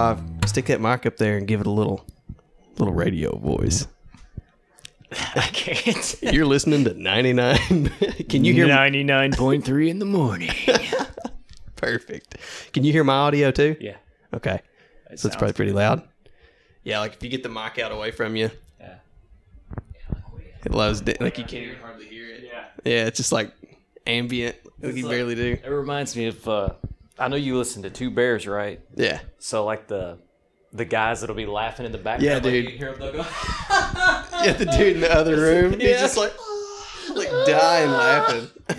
live. Stick that mic up there and give it a little, little radio voice. I can't. You're listening to 99. Can you hear 99.3 in the morning. Perfect. Can you hear my audio too? Yeah. Okay. That So it's probably pretty good. loud. Yeah, like if you get the mic out away from you, Yeah. it lows it. Like you can't even hardly hear it. Yeah. Yeah, it's just like ambient. Like you like- barely do. It reminds me of, uh, I know you listen to Two Bears, right? Yeah. So, like the the guys that'll be laughing in the background. Yeah, like, dude. You hear them, go, Yeah, the dude in the other room, he's just like, like dying laughing.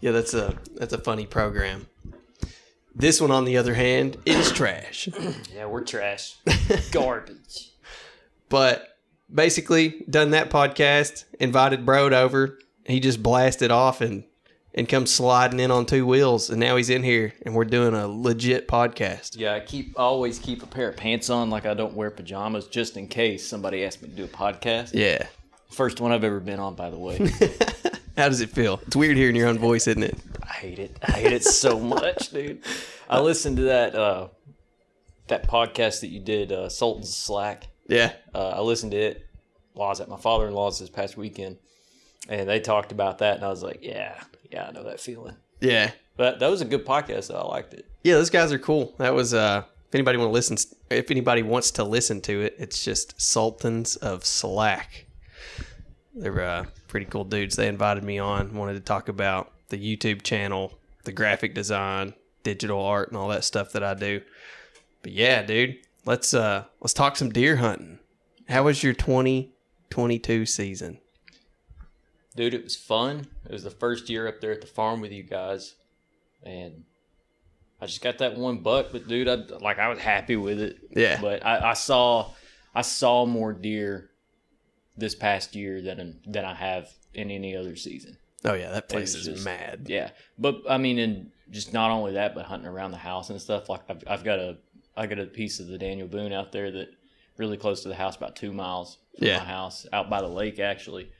yeah, that's a that's a funny program. This one, on the other hand, is trash. yeah, we're trash. Garbage. But basically, done that podcast, invited Broad over. He just blasted off and and come sliding in on two wheels, and now he's in here, and we're doing a legit podcast. Yeah, I keep always keep a pair of pants on, like I don't wear pajamas, just in case somebody asks me to do a podcast. Yeah. First one I've ever been on, by the way. How does it feel? It's weird hearing your own voice, isn't it? I hate it. I hate it so much, dude. I listened to that uh, that podcast that you did, uh, Sultan's Slack. Yeah. Uh, I listened to it while I was at my father in law's this past weekend, and they talked about that, and I was like, yeah, yeah, I know that feeling. Yeah. But that was a good podcast. Though. I liked it. Yeah, those guys are cool. That was uh if anybody want to listen if anybody wants to listen to it, it's just Sultans of Slack. They're uh pretty cool dudes. They invited me on, wanted to talk about the YouTube channel, the graphic design, digital art and all that stuff that I do. But yeah, dude, let's uh let's talk some deer hunting. How was your 2022 season? Dude, it was fun. It was the first year up there at the farm with you guys, and I just got that one buck. But dude, I like I was happy with it. Yeah. But I, I saw I saw more deer this past year than than I have in any other season. Oh yeah, that place is just- mad. Yeah, but I mean, and just not only that, but hunting around the house and stuff. Like I've, I've got a I got a piece of the Daniel Boone out there that really close to the house, about two miles from Yeah. my house, out by the lake actually.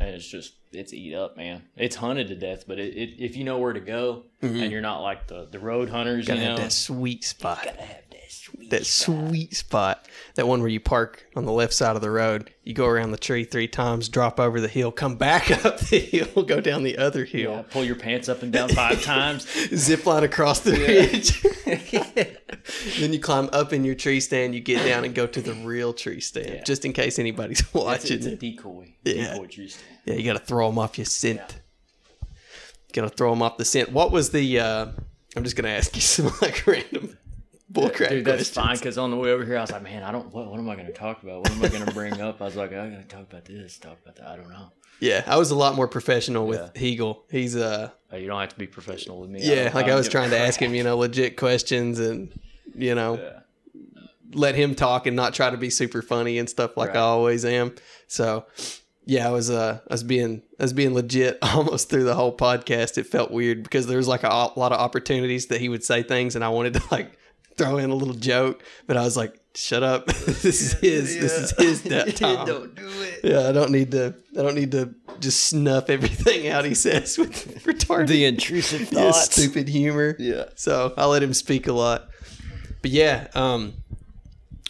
And it's just it's eat up, man. It's hunted to death, but it, it, if you know where to go and you're not like the the road hunters, Mm-hmm. Gotta you know, have that sweet spot. gotta have that sweet that spot. sweet spot, that one where you park on the left side of the road. You go around the tree three times, drop over the hill, come back up the hill, go down the other Yeah, hill, pull your pants up and down five times. zip line across the ridge. then you climb up in your tree stand. You get down and go to the real tree stand, Yeah. just in case anybody's It's, watching. it's a decoy. Yeah. Decoy tree stand. Yeah, you got to throw them off your scent. Got to throw them off the scent. What was the? uh I'm just gonna ask you some like random bullcrap Dude, that's questions. fine. Because on the way over here, I was like, man, I don't. What, what am I going to talk about? What am I going to bring up? I was like, I got to talk about this, talk about that. I don't know. Yeah, I was a lot more professional with Hegel. He's uh Uh, you don't have to be professional with me. yeah, don't- like I don't was trying to ask him, you know, legit questions and you know, Yeah. let him talk and not try to be super funny and stuff like Right. I always am. So yeah, I was uh I was being I was being legit almost through the whole podcast. It felt weird because there was like a, a lot of opportunities that he would say things and I wanted to like throw in a little joke, but I was like, shut up. this is his this is his that time. do it. Yeah, I don't need to. I don't need to just snuff everything out he says with retarded, The intrusive yeah, thoughts. stupid humor. Yeah. So I let him speak a lot. But yeah, um,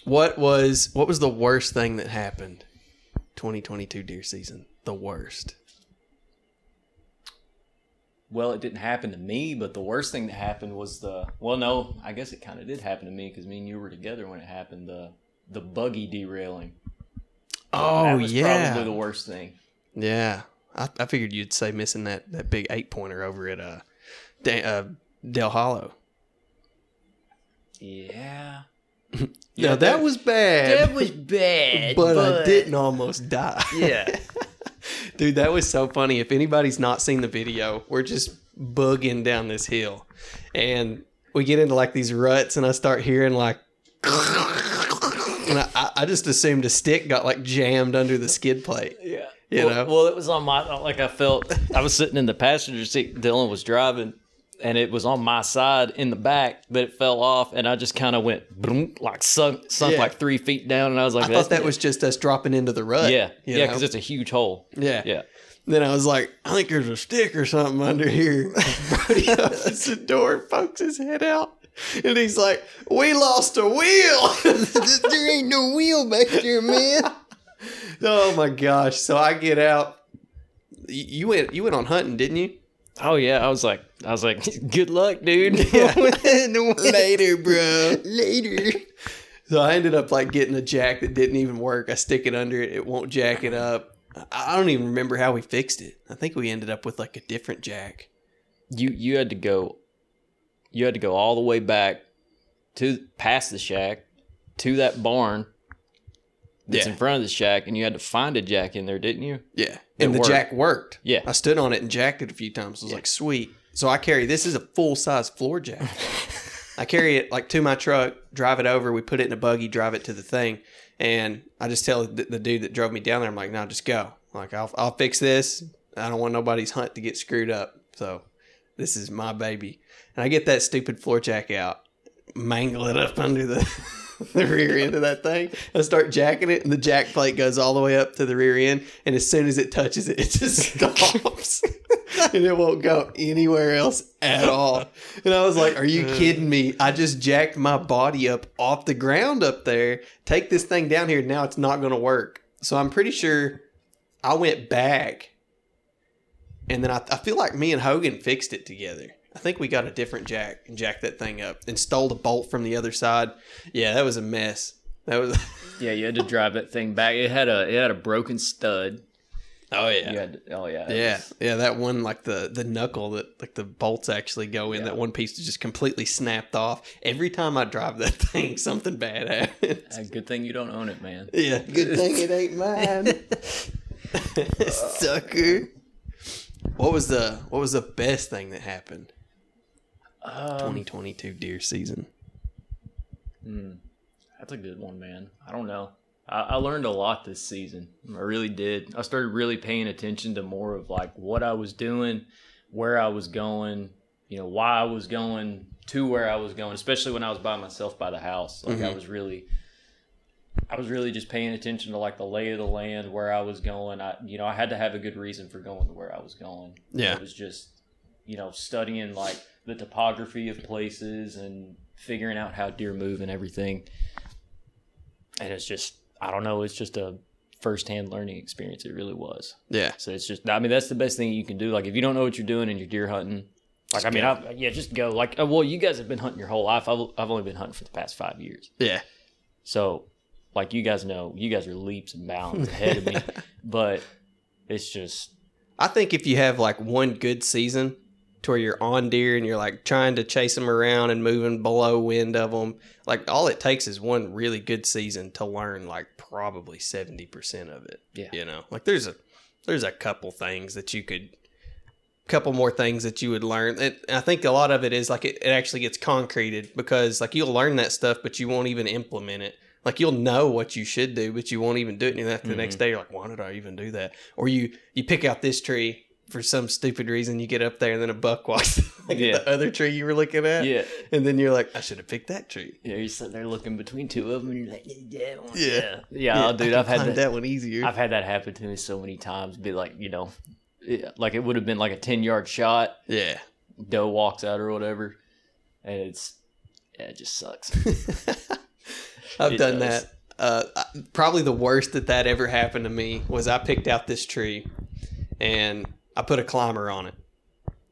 what was what was the worst thing that happened? 2022 deer season, the worst. Well, it didn't happen to me, but the worst thing that happened was the. Well, no, I guess it kind of did happen to me because me and you were together when it happened. The the buggy derailing. Oh that was yeah, probably the worst thing. yeah. I, I figured you'd say missing that that big eight pointer over at uh, Da- uh Del Hollow. Yeah. Yeah, that, was bad. that was bad, but, I didn't almost die. Yeah. Dude, that was so funny. If anybody's not seen the video, we're just bugging down this hill. And we get into like these ruts, and I start hearing like. And I, I just assumed a stick got like jammed under the skid plate. Yeah. You well, know? well, it was on my like I felt I was sitting in the passenger seat. Dylan was driving, and it was on my side in the back, but it fell off, and I just kind of went boom, like sunk sunk Yeah. like three feet down, and I was like, I thought that was just us dropping into the rut. yeah, yeah, because it's a huge hole. yeah. Yeah, Then I was like, I think there's a stick or something under here. Brody opens the door, pokes his head out. and he's like, "We lost a wheel." there ain't no wheel back there, man. oh my gosh! So I get out. You went. You went on hunting, didn't you? Oh yeah, I was like, I was like, good luck, dude. Later, bro. Later. So I ended up like getting a jack that didn't even work. I stick it under it, it won't jack it up. I I don't even remember how we fixed it. I think we ended up with like a different jack. You you had to go, you had to go all the way back to past the shack to that barn that's Yeah. in front of the shack, and you had to find a jack in there, didn't you? Yeah. It And the worked. jack worked. Yeah. I stood on it and jacked it a few times. I was like, sweet. So I carry this is a full size floor jack. I carry it like to my truck, drive it over. We put it in a buggy, drive it to the thing, and I just tell the, the dude that drove me down there, I'm like, no, just go. Like I'll I'll fix this. I don't want nobody's hunt to get screwed up. So this is my baby, and I get that stupid floor jack out, mangle it up under the. the rear end of that thing. I start jacking it, and the jack plate goes all the way up to the rear end. And as soon as it touches it, it just stops, and it won't go anywhere else at all. And I was like, "Are you kidding me? I just jacked my body up off the ground up there. Take this thing down here. Now it's not going to work." So I'm pretty sure I went back, and then I, I feel like me and Hogan fixed it together. I think we got a different jack and jacked that thing up and stole the bolt from the other side. Yeah, that was a mess. That was. Yeah, you had to drive that thing back. It had a it had a broken stud. Oh You had to, oh yeah, Yeah, was- yeah, that one like the the knuckle that like the bolts actually go in. Yeah. That one piece is just completely snapped off. Every time I drive that thing, something bad happens. Uh, Good thing you don't own it, man. Yeah, good thing it ain't mine, sucker. What was the what was the best thing that happened? Um, 2022 deer season. That's a good one, man. I don't know. I, I learned a lot this season. I really did. I started really paying attention to more of like what I was doing, where I was going, you know, why I was going to where I was going, especially when I was by myself by the house. Like I was really I was really just paying attention to like the lay of the land, where I was going. I you know, I had to have a good reason for going to where I was going. Yeah. It was just you know, studying like the topography of places and figuring out how deer move and everything. And it's just, I don't know, it's just a firsthand learning experience. It really was. Yeah, So it's just, I mean, that's the best thing you can do. Like, if you don't know what you're doing and you're deer hunting, like, I mean, I, yeah, just go. Like, uh, well, you guys have been hunting your whole life. I've, I've only been hunting for the past five years. yeah, So, like, you guys know, you guys are leaps and bounds ahead of me. But it's just, I think if you have like one good season to where you're on deer and you're like trying to chase them around and moving below wind of them, like all it takes is one really good season to learn like probably 70% of it. Yeah. You know, like there's a, there's a couple things that you could, couple more things that you would learn. It, I think a lot of it is like it, it actually gets concreted because like you'll learn that stuff, but you won't even implement it. Like you'll know what you should do, but you won't even do it. And then after the mm-hmm. next day, you're like, "Why did I even do that?" Or you you pick out this tree for some stupid reason. You get up there, and then a buck walks like Yeah. the other tree you were looking at. yeah. And then you're like, "I should have picked that tree." Yeah, you're sitting there looking between two of them, and you're like, "Yeah, that one." Yeah. yeah, yeah, oh, dude. I've had that. that one easier. I've had that happen to me so many times. Be like, you know, like it would have been like a ten yard shot. yeah. Doe walks out or whatever, and it's yeah, it just sucks. I've It done does. that. Uh, probably the worst that that ever happened to me was I picked out this tree and I put a climber on it.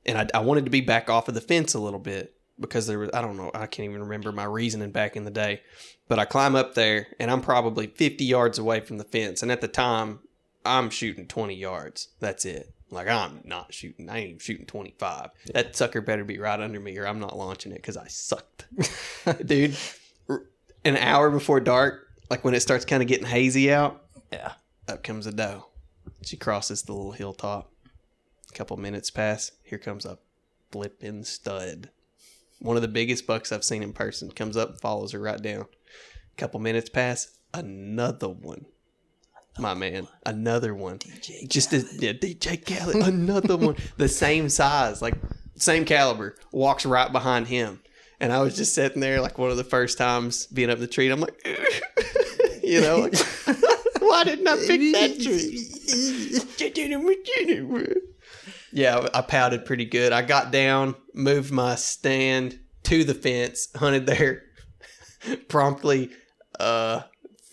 And I, I wanted to be back off of the fence a little bit because there was, I don't know, I can't even remember my reasoning back in the day. But I climb up there and I'm probably 50 yards away from the fence. And at the time, I'm shooting 20 yards. That's it. Like, I'm not shooting, I ain't shooting 25. That sucker better be right under me or I'm not launching it because I sucked. Dude, an hour before dark, like when it starts kind of getting hazy out, yeah, up comes a doe. She crosses the little hilltop. A couple minutes pass. Here comes a flipping stud. One of the biggest bucks I've seen in person comes up and follows her right down. A couple minutes pass. Another one. My man, another one. DJ Just a, yeah, DJ Khaled, another one. The same size, like same caliber, walks right behind him. And I was just sitting there, like one of the first times being up the tree. And I'm like, you know, like, why didn't I pick that tree? yeah, I pouted pretty good. I got down, moved my stand to the fence, hunted there promptly uh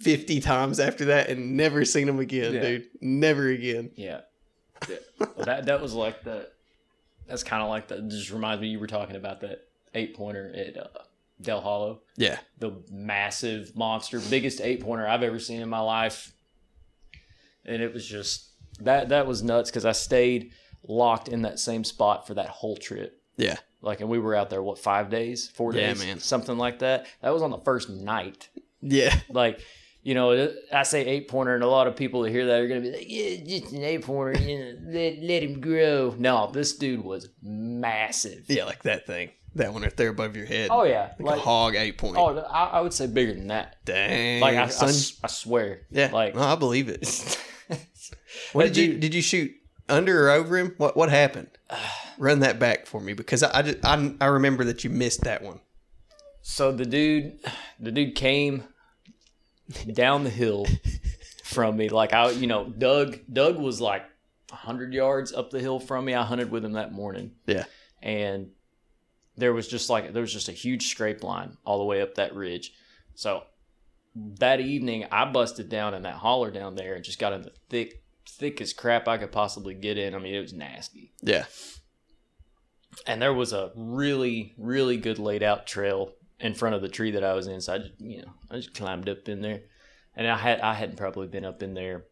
50 times after that and never seen them again, Yeah. dude. Never again. Yeah. Yeah. Well, that that was like the. That's kind of like the. Just reminds me you were talking about that eight pointer at uh, Del Hollow, Yeah. the massive monster, biggest eight pointer I've ever seen in my life, and it was just that that was nuts because I stayed locked in that same spot for that whole trip. Yeah. Like, and we were out there what five days, four Yeah, days, man. something like that. That was on the first night Yeah. like you know i say eight pointer and a lot of people that hear that are going to be like yeah just an eight pointer you know let, let him grow no this dude was massive Yeah, like that thing. That one right there above your head. oh yeah like, like a hog eight point. oh I, I would say bigger than that Dang. like I, I I swear yeah. like no, I believe it. What did you did you shoot under or over him? What what happened? Run that back for me because I I, just, I I remember that you missed that one. so the dude the dude came down the hill from me like i you know doug doug was like 100 yards up the hill from me i hunted with him that morning Yeah. and there was just like there was just a huge scrape line all the way up that ridge so that evening i busted down in that holler down there and just got in the thick thickest crap i could possibly get in i mean it was nasty Yeah. and there was a really really good laid out trail in front of the tree that I was in. So I just you know I just climbed up in there, and I had I hadn't probably been up in there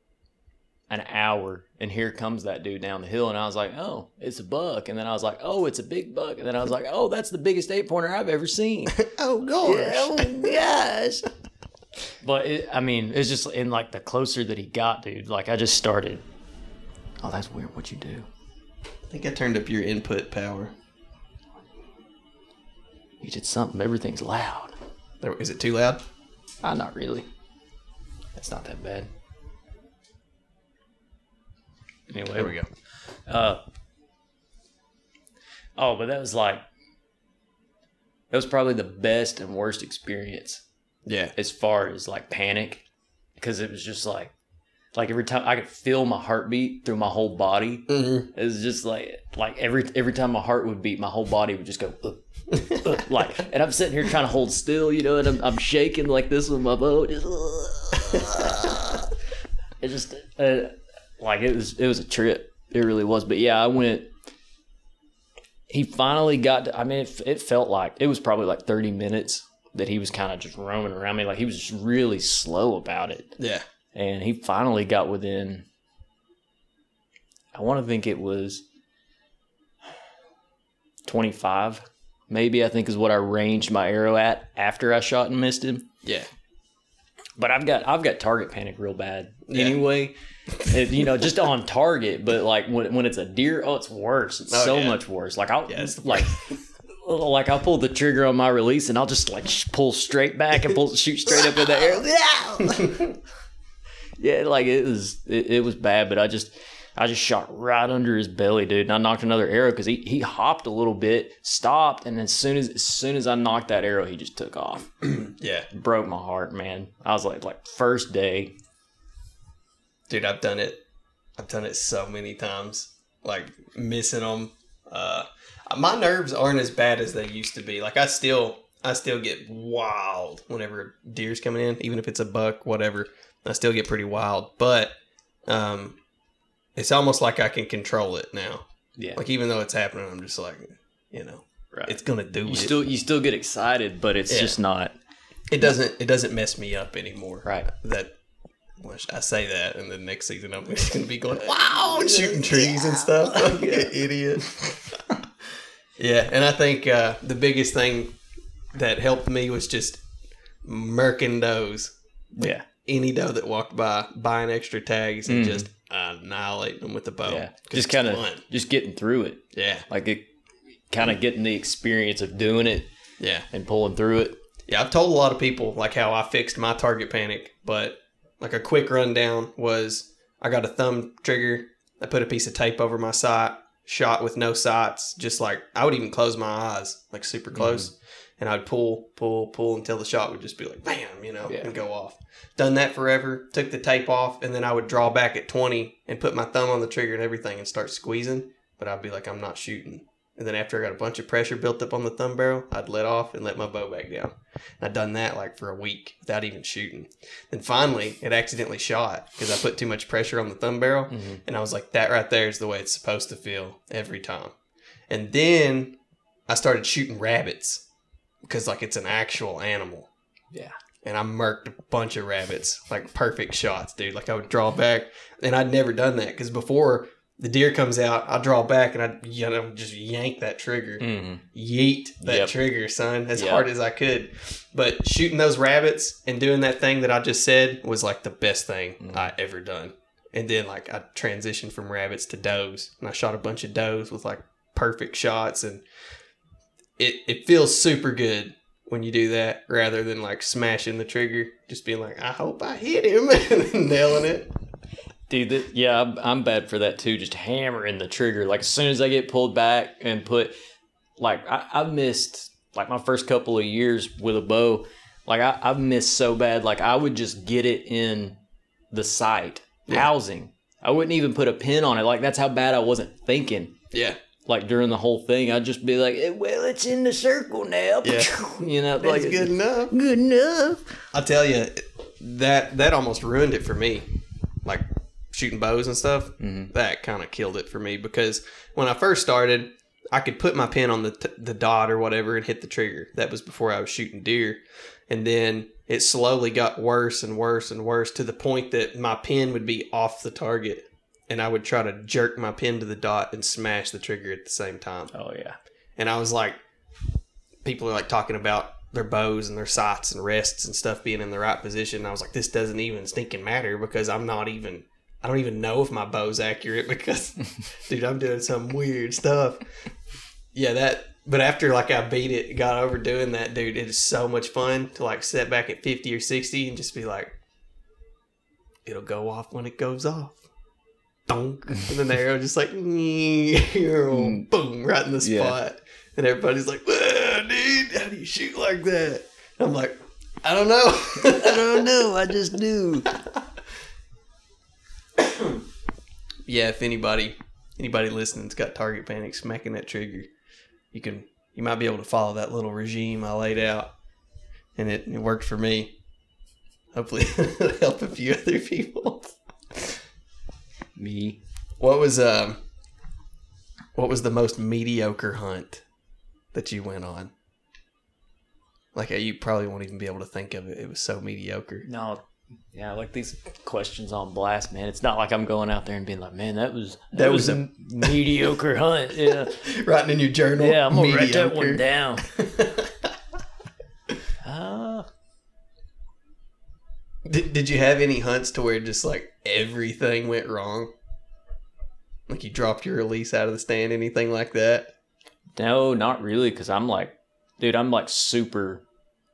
an hour, and here comes that dude down the hill, and I was like, oh, it's a buck, and then I was like, oh, it's a big buck, and then I was like, oh, that's the biggest eight pointer I've ever seen. Oh gosh. oh gosh. But it, I mean, it's just in like the closer that he got, dude. Like I just started. Oh, that's weird. What you do? I think I turned up your input power. You did something. Everything's loud. There, is it too loud? Ah, not really. It's not that bad. Anyway, There we go. Uh, oh, but that was like that was probably the best and worst experience Yeah. as far as like panic because it was just like like every time I could feel my heartbeat through my whole body. Mm-hmm. It was just like like every every time my heart would beat, my whole body would just go "Ugh, ugh," like, and I'm sitting here trying to hold still, you know, and I'm, I'm shaking like this with my boat. Just, it just uh, like it was it was a trip. It really was. But yeah, I went. He finally got. To, I mean, it, it felt like it was probably like 30 minutes that he was kind of just roaming around me. Like he was just really slow about it Yeah. and he finally got within i want to think it was 25 maybe i think is what i ranged my arrow at after i shot and missed him Yeah. but i've got i've got target panic real bad Yeah. anyway you know just on target but like when, when it's a deer oh it's worse it's Oh, so yeah. much worse like i'll Yeah, like like I'll pull the trigger on my release and I'll just like sh- pull straight back and pull shoot straight up in the air. yeah, like it was it, it was bad, but I just I just shot right under his belly, dude, and I nocked another arrow because he, he hopped a little bit, stopped, and as soon as as soon as I nocked that arrow, he just took off. Yeah. Broke my heart, man. I was like like first day. Dude, I've done it. I've done it so many times. Like missing them. Uh, my nerves aren't as bad as they used to be. Like I still, I still get wild whenever deer's coming in, even if it's a buck, whatever. I still get pretty wild, but um, it's almost like I can control it now. Yeah, Like even though it's happening, I'm just like, you know, right. it's gonna do you it. still you still get excited, but it's Yeah. just not it doesn't. It doesn't mess me up anymore. right. that well, I say that, and then next season I'm just gonna be going wow and shooting trees and stuff. Like an idiot. Yeah, and I think uh, the biggest thing that helped me was just murking does Yeah, any doe that walked by, buying extra tags and Mhm. just annihilating them with the bow. yeah. Just kind of just getting through it. yeah, like it kind of getting the experience of doing it yeah. and pulling through it. Yeah, I've told a lot of people like how I fixed my target panic, but like a quick rundown was I got a thumb trigger. I put a piece of tape over my sight, shot with no sights, just like I would even close my eyes, like super mm-hmm. close, and I'd pull, pull, pull until the shot would just be like bam, you know, Yeah. and go off. Done that forever. Took the tape off, and then I would draw back at twenty and put my thumb on the trigger and everything and start squeezing. But I'd be like, I'm not shooting. And then after I got a bunch of pressure built up on the thumb barrel, I'd let off and let my bow back down. And I'd done that like for a week without even shooting. Then finally, it accidentally shot because I put too much pressure on the thumb barrel. Mhm. And I was like, that right there is the way it's supposed to feel every time. And then I started shooting rabbits because like it's an actual animal. Yeah. And I murked a bunch of rabbits, like perfect shots, dude. Like I would draw back, and I'd never done that because before the deer comes out, I draw back and I you know just yank that trigger, Mhm. yeet that Yep. trigger, son, as Yep. hard as I could. But shooting those rabbits and doing that thing that I just said was like the best thing Mhm. I ever done. And then like I transitioned from rabbits to does, and I shot a bunch of does with like perfect shots, and it it feels super good when you do that rather than like smashing the trigger, just being like, I hope I hit him and nailing it. Dude, yeah, I'm, I'm bad for that too. Just hammering the trigger. Like as soon as I get pulled back and put, like I, I've missed like my first couple of years with a bow. Like I, I've missed so bad. Like I would just get it in the sight Yeah. housing. I wouldn't even put a pin on it. Like that's how bad I wasn't thinking. Yeah, Like during the whole thing, I'd just be like, "Eh, "Well, it's in the circle now." Yeah. you know, that's like good enough. Good enough. I'll tell you, that that almost ruined it for me. Like shooting bows and stuff, Mhm. that kind of killed it for me because when I first started, I could put my pin on the t- the dot or whatever and hit the trigger. That was before I was shooting deer, and then it slowly got worse and worse and worse to the point that my pin would be off the target, and I would try to jerk my pin to the dot and smash the trigger at the same time. Oh yeah. And I was like, people are like talking about their bows and their sights and rests and stuff being in the right position. And I was like, this doesn't even stinking matter because I'm not even, I don't even know if my bow's accurate because, dude, I'm doing some weird stuff. Yeah, that, but after like I beat it, got over doing that, dude, it is so much fun to like set back at 50 or 60 and just be like, it'll go off when it goes off. Donk. And then the arrow just like, boom, right in the Yeah. spot. And everybody's like, dude, how do you shoot like that? I'm like, I don't know. I don't know. I just do. yeah, if anybody anybody listening's got target panic smacking that trigger, you can you might be able to follow that little regime I laid out. And it, it worked for me. Hopefully it'll help a few other people. Me. What was um what was the most mediocre hunt that you went on? Like uh, you probably won't even be able to think of it. It was so mediocre. No, yeah, like these questions on blast, man. It's not like I'm going out there and being like, man, that was that, That was, was a mediocre hunt. Yeah, Writing in your journal. yeah, I'm gonna write that one down. Ah, Did, did you have any hunts to where just like everything went wrong? Like you dropped your release out of the stand, anything like that? no, not really, because I'm like, dude, I'm like super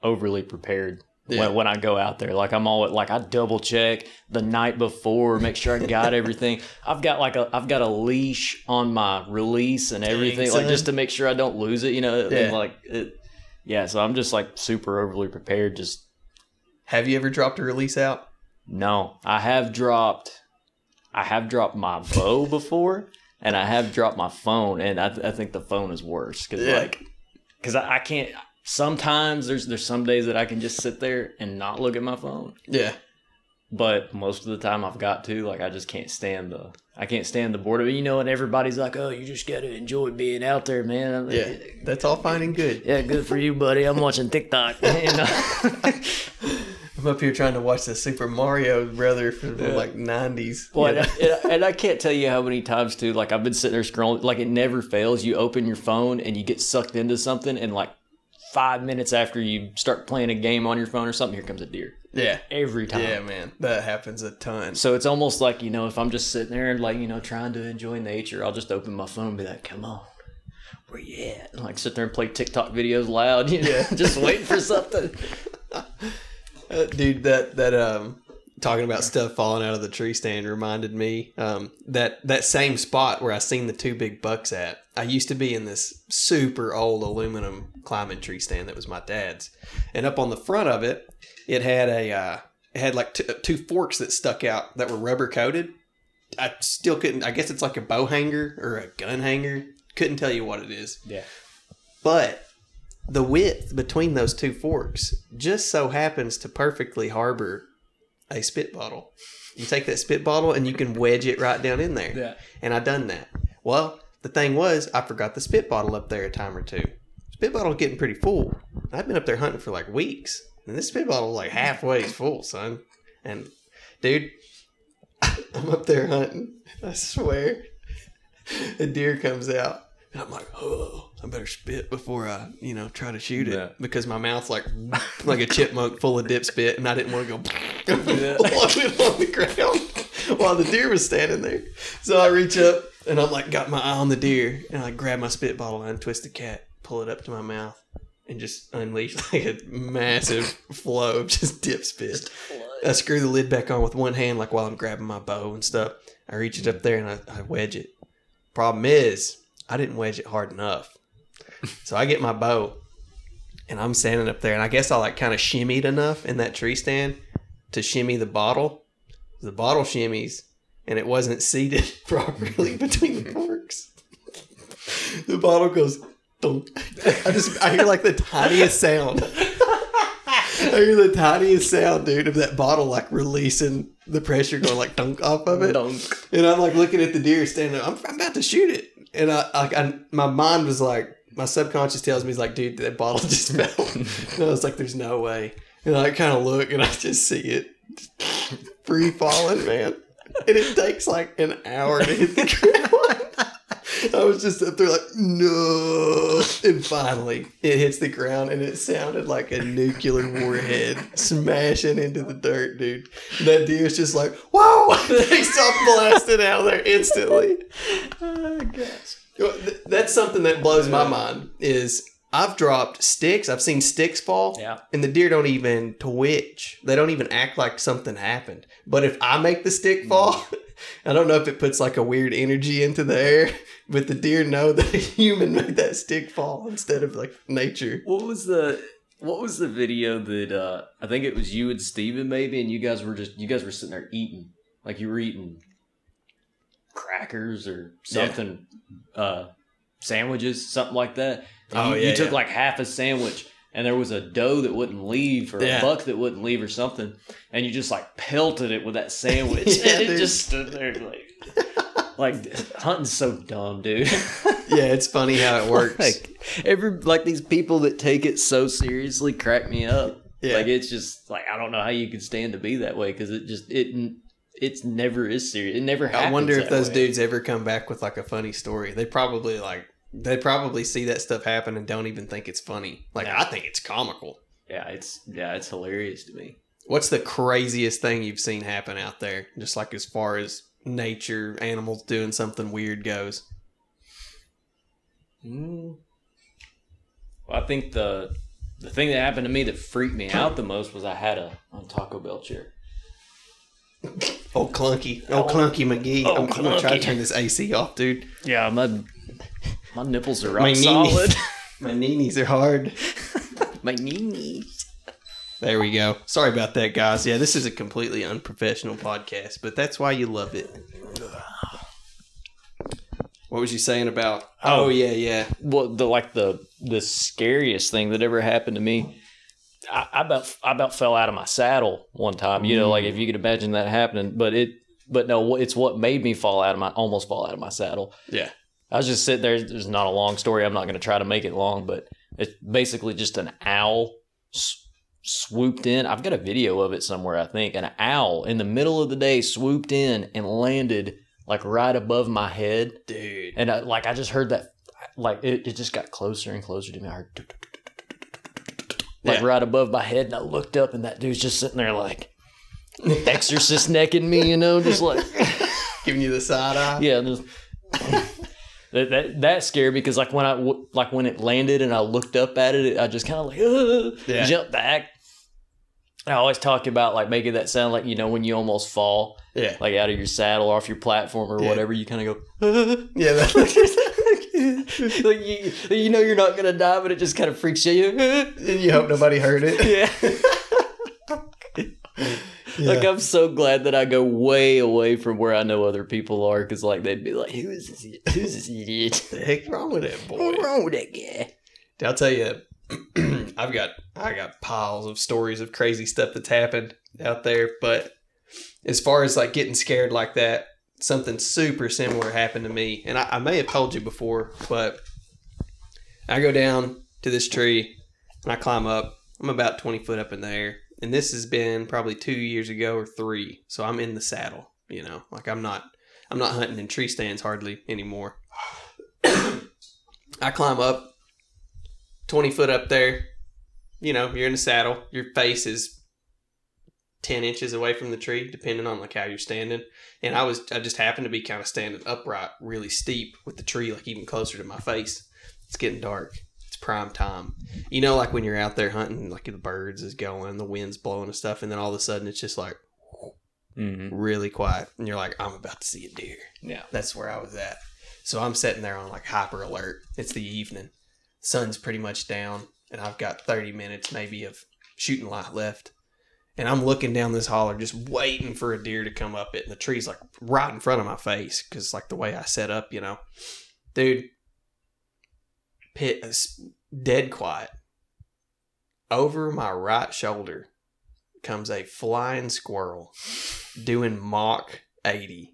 overly prepared. Yeah. When, when I go out there, like I'm all like I double check the night before, make sure I got everything. I've got like a I've got a leash on my release and everything, like just to make sure I don't lose it. You know, Yeah. like it, yeah. So I'm just like super overly prepared. Just Have you ever dropped a release out? no, I have dropped, I have dropped my bow before, and I have dropped my phone, and I, th- I think the phone is worse because Yeah. like, because I, I can't. Sometimes there's there's some days that I can just sit there and not look at my phone, Yeah. but most of the time I've got to. Like I just can't stand the I can't stand the boredom. You know, and everybody's like, "Oh, you just got to enjoy being out there, man." Like, Yeah. That's all fine and good. Yeah, good for you, buddy. I'm watching TikTok. I'm up here trying to watch the Super Mario brother from the like nineties. Well, and, I, and I can't tell you how many times too. Like I've been sitting there scrolling, like it never fails. You open your phone and you get sucked into something, and like five minutes after you start playing a game on your phone or something, here comes a deer yeah. every time. Yeah, man. That happens a ton. So it's almost like you know, if I'm just sitting there and like you know trying to enjoy nature, I'll just open my phone and be like, "Come on, where you at?" And like sit there and play TikTok videos loud, you know, Yeah. just waiting for something. Uh, dude, that that um talking about stuff falling out of the tree stand reminded me um that that same spot where I seen the two big bucks at. I used to be in this super old aluminum climbing tree stand that was my dad's, and up on the front of it, it had a uh, it had like t- two forks that stuck out that were rubber coated. I still couldn't. I guess it's like a bow hanger or a gun hanger. couldn't tell you what it is. Yeah. But the width between those two forks just so happens to perfectly harbor a spit bottle. You take that spit bottle and you can wedge it right down in there. Yeah. And I done that. Well, the thing was, I forgot the spit bottle up there a time or two. Spit bottle getting pretty full. I've been up there hunting for like weeks, and this spit bottle was like halfway full, son. And dude, I'm up there hunting. I swear, a deer comes out, and I'm like, oh, I better spit before I, you know, try to shoot it Yeah. because my mouth's like like a chipmunk full of dip spit, and I didn't want to go Yeah. on the ground while the deer was standing there. So I reach up and I'm like, got my eye on the deer, and I grab my spit bottle and twist the cat, pull it up to my mouth, and just unleash like a massive flow of just dip spit. I screw the lid back on with one hand, like while I'm grabbing my bow and stuff. I reach it up there and I, I wedge it. Problem is, I didn't wedge it hard enough. So I get my bow and I'm standing up there, and I guess I like kind of shimmied enough in that tree stand to shimmy the bottle. The bottle shimmies, and it wasn't seated properly between the forks. The bottle goes dunk. I just I hear like the tiniest sound. I hear the tiniest sound, dude, of that bottle like releasing the pressure going like dunk off of it. Dunk. And I'm like looking at the deer standing there. I'm, I'm about to shoot it. And I, like, I, my mind was like, my subconscious tells me, he's like, dude, that bottle just fell. and I was like, there's no way. And I kind of look and I just see it free falling, man. And it takes like an hour to hit the ground. I was just up there like, no. And finally, it hits the ground and it sounded like a nuclear warhead smashing into the dirt, dude. And that deer's just like, whoa! they stop blasting out of there instantly. Oh, gosh. That's something that blows my mind is I've dropped sticks. I've seen sticks fall. Yeah. And the deer don't even twitch. They don't even act like something happened. But if I make the stick fall, I don't know if it puts like a weird energy into the air, but the deer know that a human made that stick fall instead of like nature. What was the what was the video that uh I think it was you and Steven maybe and you guys were just you guys were sitting there eating like you were eating crackers or Yeah. Uh sandwiches something like that. And Oh, you, yeah, you took yeah. like half a sandwich and there was a doe that wouldn't leave or Yeah. a buck that wouldn't leave or something and you just like pelted it with that sandwich Yeah, and it dude. just stood there like like hunting's so dumb dude Yeah, it's funny how it works. like every like these people that take it so seriously crack me up. Yeah. Like it's just like I don't know how you can stand to be that way because it just it it's never is serious. It never happens. I wonder if those way. dudes ever come back with like a funny story. They probably like they probably see that stuff happen and don't even think it's funny. Like No. I think it's comical. Yeah, it's yeah, it's hilarious to me. What's the craziest thing you've seen happen out there? Just like as far as nature, animals doing something weird goes. Mm. Well, I think the the thing that happened to me that freaked me out the most was I had a, a Taco Bell chair. Oh clunky, oh, clunky McGee. Oh, I'm, I'm gonna try to turn this AC off, dude. Yeah, my my nipples are rock My solid. My knees are hard. my knees. There we go. Sorry about that, guys. Yeah, this is a completely unprofessional podcast, but that's why you love it. What was you saying about? Oh, Oh. yeah, yeah. well the like the the scariest thing that ever happened to me I, I about I about fell out of my saddle one time you know like mm. if you could imagine that happening but it but no it's what made me fall out of my almost fall out of my saddle Yeah. I was just sitting there It's not a long story I'm not going to try to make it long but it's basically just an owl s- swooped in I've got a video of it somewhere I think an owl in the middle of the day swooped in and landed like right above my head Dude. and I, like I just heard that, like it, it just got closer and closer to me. I heard tuk, tuk, tuk, like Yeah. right above my head, and I looked up, and that dude's just sitting there like exorcist necking me, you know, just like Giving you the side eye. yeah, just. That, that that scared me because like when I like when it landed and I looked up at it, I just kind of like Yeah. jumped back. I always talk about like making that sound like you know when you almost fall Yeah. like out of your saddle or off your platform or Yeah. whatever, you kind of go. Yeah. Like you, you know you're not gonna die, but it just kind of freaks you. and you hope nobody heard it. yeah. Like I'm so glad that I go way away from where I know other people are, because like they'd be like, "Who is this? Who's this idiot? the heck wrong with that boy? What's wrong with that guy?" I'll tell you, I've got I got piles of stories of crazy stuff that's happened out there. But as far as like getting scared like that, something super similar happened to me, and I, I may have told you before, but I go down to this tree and I climb up. I'm about 20 foot up in the air, and this has been probably two years ago or three. So I'm in the saddle, you know, like I'm not I'm not hunting in tree stands hardly anymore. I climb up 20 foot up there. You know, you're in the saddle. Your face is 10 inches away from the tree, depending on like how you're standing. And I was, I just happened to be kind of standing upright, really steep with the tree, like even closer to my face. It's getting dark. It's prime time. You know, like when you're out there hunting, like the birds is going, the wind's blowing and stuff. And then all of a sudden it's just like Mm-hmm. really quiet. And you're like, I'm about to see a deer. Yeah. That's where I was at. So I'm sitting there on like hyper alert. It's the evening. Sun's pretty much down, and I've got 30 minutes maybe of shooting light left. And I'm looking down this holler, just waiting for a deer to come up it. And the tree's like right in front of my face because, like, the way I set up, you know. Dude, pit uh, is dead quiet. Over my right shoulder comes a flying squirrel doing Mach 80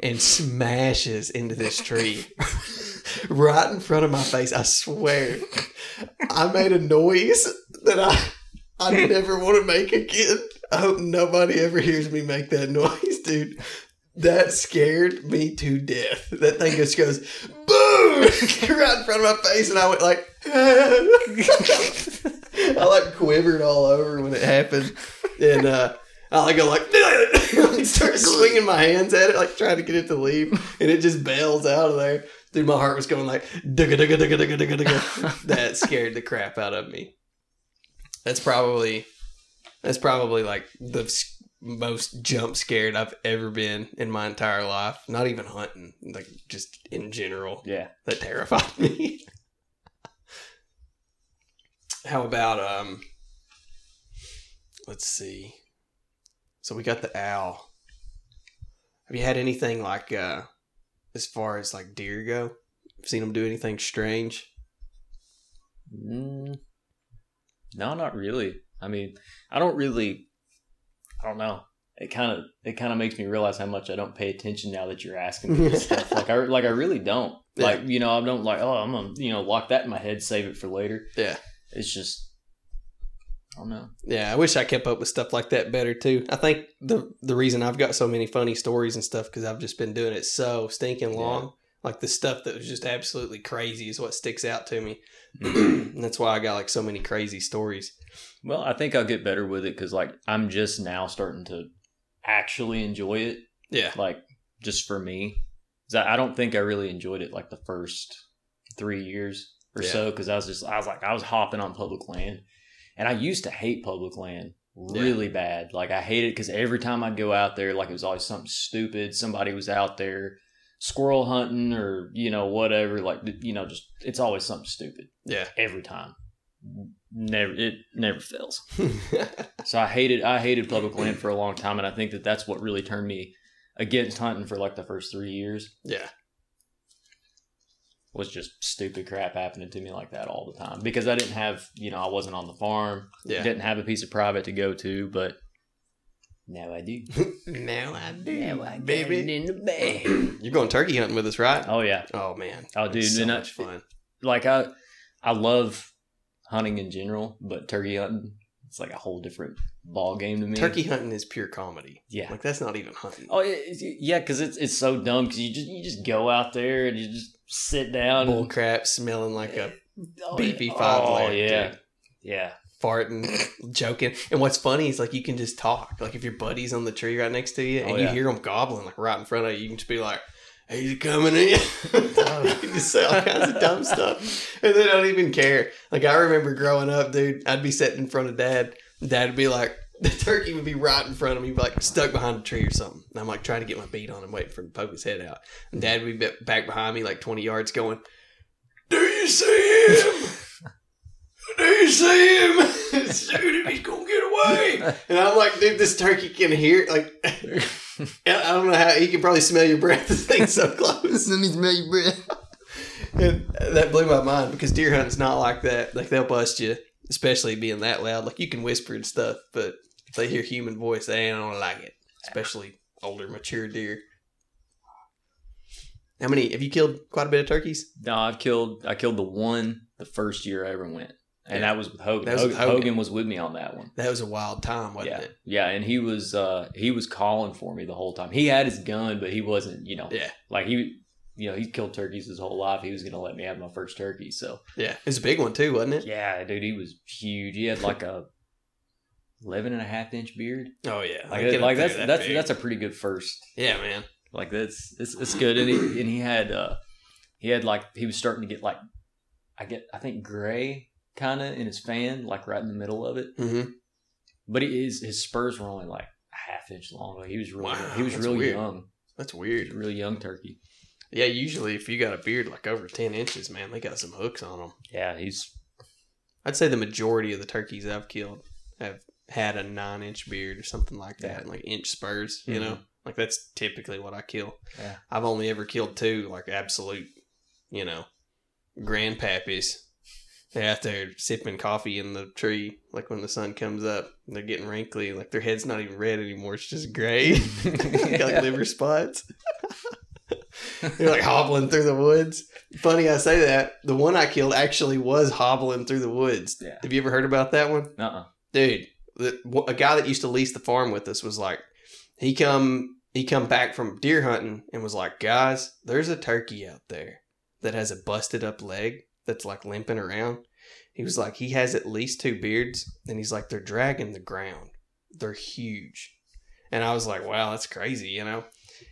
and smashes into this tree right in front of my face. I swear, I made a noise that I I never want to make again. I hope nobody ever hears me make that noise, dude. That scared me to death. That thing just goes boom right in front of my face, and I went like, I like quivered all over when it happened, and uh, I like go like, like start swinging my hands at it, like trying to get it to leave, and it just bails out of there. Dude, my heart was going like. That scared the crap out of me. That's probably that's probably like the most jump scared I've ever been in my entire life. Not even hunting, like just in general. Yeah. That terrified me. How about um let's see. So we got the owl. Have you had anything like uh as far as like deer go? Seen them do anything strange? Mm, no, not really. I mean, I don't really. I don't know. It kind of it kind of makes me realize how much I don't pay attention now that you're asking me this stuff. Like I like I really don't. Yeah. Like you know I don't like oh I'm gonna you know lock that in my head save it for later. Yeah. It's just I don't know. Yeah, I wish I kept up with stuff like that better too. I think the the reason I've got so many funny stories and stuff because I've just been doing it so stinking long. Like the stuff that was just absolutely crazy is what sticks out to me. that's why I got like so many crazy stories. Well, I think I'll get better with it because like I'm just now starting to actually enjoy it. Yeah, Like just for me, I don't think I really enjoyed it like the first three years or Yeah. so because I was just I was like I was hopping on public land, and I used to hate public land really bad. Like I hated it because every time I'd go out there, like it was always something stupid. Somebody was out there squirrel hunting or you know whatever. Like you know just it's always something stupid yeah. every time. Never it never fails. So I hated I hated public land for a long time, and I think that that's what really turned me against hunting for like the first three years yeah, was just stupid crap happening to me like that all the time because I didn't have you know I wasn't on the farm, yeah. didn't have a piece of private to go to, but now I do. now I do, Now I got it baby. in the bag. You're going turkey hunting with us, right? Oh yeah, Oh man, Oh, dude, It's dude, so and I- much fun. like I I love hunting in general, but turkey hunting it's like a whole different ball game to me. Turkey hunting is pure comedy. yeah. Like that's not even hunting. Oh it- it's- yeah, because it's it's so dumb because you just you just go out there and you just sit down. Bull and, crap, smelling like a eh, oh, beefy yeah. five Oh layer, yeah, dude. yeah. Farting, joking. And what's funny is like you can just talk. Like if your buddy's on the tree right next to you and Oh, you hear them gobbling like right in front of you, you can just be like, "Hey, you coming in?" you can just say all kinds of dumb stuff, and they don't even care. Like I remember growing up, dude. I'd be sitting in front of dad. Dad would be like. The turkey would be right in front of me, like stuck behind a tree or something. And I'm like trying to get my beat on him, waiting for him to poke his head out. And dad would be back behind me, like 20 yards, going, Do you see him? Do you see him? Shoot him! He's gonna get away! And I'm like, dude, this turkey can hear. Like, I don't know how he can probably smell your breath. This thing's so close. Let me smell your breath. And that blew my mind because deer hunting's not like that. Like they'll bust you, especially being that loud. Like you can whisper and stuff, but if they hear human voice, they ain't gonna like it. Especially older, mature deer. How many have you killed? Quite a bit of turkeys. No, I've killed. I killed the one the first year I ever went, and Yeah. that was with Hogan. That was Hogan, Hogan. Hogan was with me on that one. That was a wild time, wasn't yeah, it? yeah, and he was uh he was calling for me the whole time. He had his gun, but he wasn't. You know, Yeah, like he, you know, he killed turkeys his whole life. He was gonna let me have my first turkey. So yeah. It was a big one too, wasn't it? yeah, dude, he was huge. He had like a 11 and a half inch beard. Oh yeah, Like, like that's that that's big. that's a pretty good first. yeah, man. Like that's it's it's good. And he and he had uh he had like he was starting to get like I get I think gray kind of in his fan, like right in the middle of it. Mm-hmm. But he, his his spurs were only like a half inch long. Like he was really Wow, he was really weird. young. That's weird. really young turkey. Yeah, usually if you got a beard like over ten inches, man, they got some hooks on them. Yeah, he's I'd say the majority of the turkeys I've killed have had a nine inch beard or something like that, like inch spurs. You Mhm. know, like that's typically what I kill. Yeah. I've only ever killed two, like absolute, you know, grandpappies. They're out there sipping coffee in the tree, like when the sun comes up. They're getting wrinkly, like their head's not even red anymore; it's just gray, got like liver spots. They're like hobbling through the woods. Funny I say that. The one I killed actually was hobbling through the woods. Yeah. Have you ever heard about that one? uh dude the, a guy that used to lease the farm with us was like he come he come back from deer hunting and was like guys there's a turkey out there that has a busted up leg that's like limping around he was like he has at least two beards and he's like they're dragging the ground they're huge and i was like wow that's crazy you know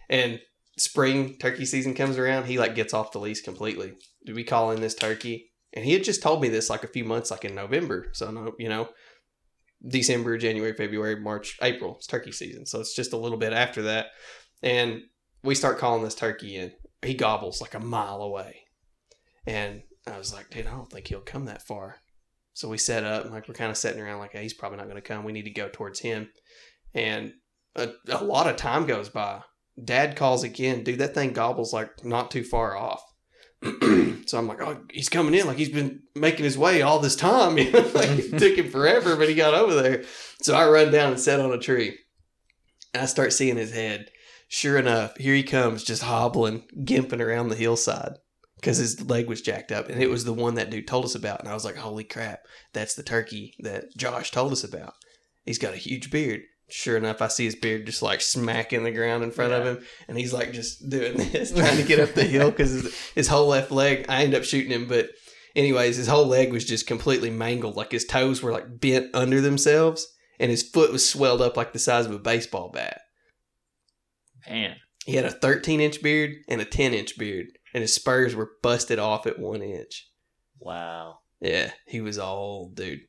and spring turkey season comes around he like gets off the lease completely do we call in this turkey and he had just told me this like a few months like in november so no you know December, January, February, March, April. It's turkey season. So it's just a little bit after that. And we start calling this turkey in. He gobbles like a mile away. And I was like, dude, I don't think he'll come that far. So we set up like we're kind of sitting around like, hey, he's probably not going to come. We need to go towards him. And a, a lot of time goes by. Dad calls again. Dude, that thing gobbles like not too far off. so I'm like, oh, he's coming in. Like he's been making his way all this time. Like it took him forever, but he got over there. So I run down and sat on a tree, and I start seeing his head. Sure enough, here he comes, just hobbling, gimping around the hillside because his leg was jacked up, and it was the one that dude told us about. And I was like, holy crap, that's the turkey that Josh told us about. He's got a huge beard. Sure enough, I see his beard just like smacking the ground in front of him, and he's like just doing this, trying to get up the hill because his, his whole left leg. I end up shooting him, but anyways, his whole leg was just completely mangled. Like his toes were like bent under themselves, and his foot was swelled up like the size of a baseball bat. man. He had a 13 inch beard and a 10 inch beard, and his spurs were busted off at one inch. Wow. Yeah, he was old, dude.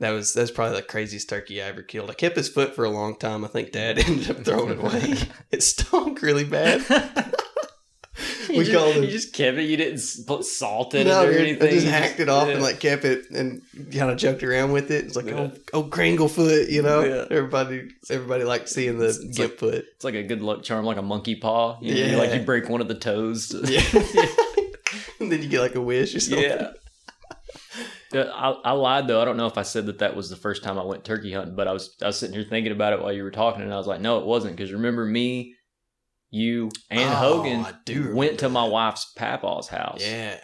That was that's probably the craziest turkey I ever killed. I kept his foot for a long time. I think Dad ended up throwing it away. it stunk really bad. you, We just, called him- you just kept it. You didn't put salt in no, it or anything. I just hacked it off yeah. and like kept it and kind of joked around with it. It's like Yeah. oh, oh, Kringlefoot, you know. Yeah. Everybody, everybody liked seeing the It's- gimp foot. It's like a good luck charm, like a monkey paw. You know, Yeah. like you break one of the toes. Yeah. and then you get like a wish or something. yeah. Yeah, I, I lied though. I don't know if I said that that was the first time I went turkey hunting, but I was I was sitting here thinking about it while you were talking, and I was like, no, it wasn't because remember me, you, and Oh, Hogan I do remember went to my wife's papaw's house Yeah.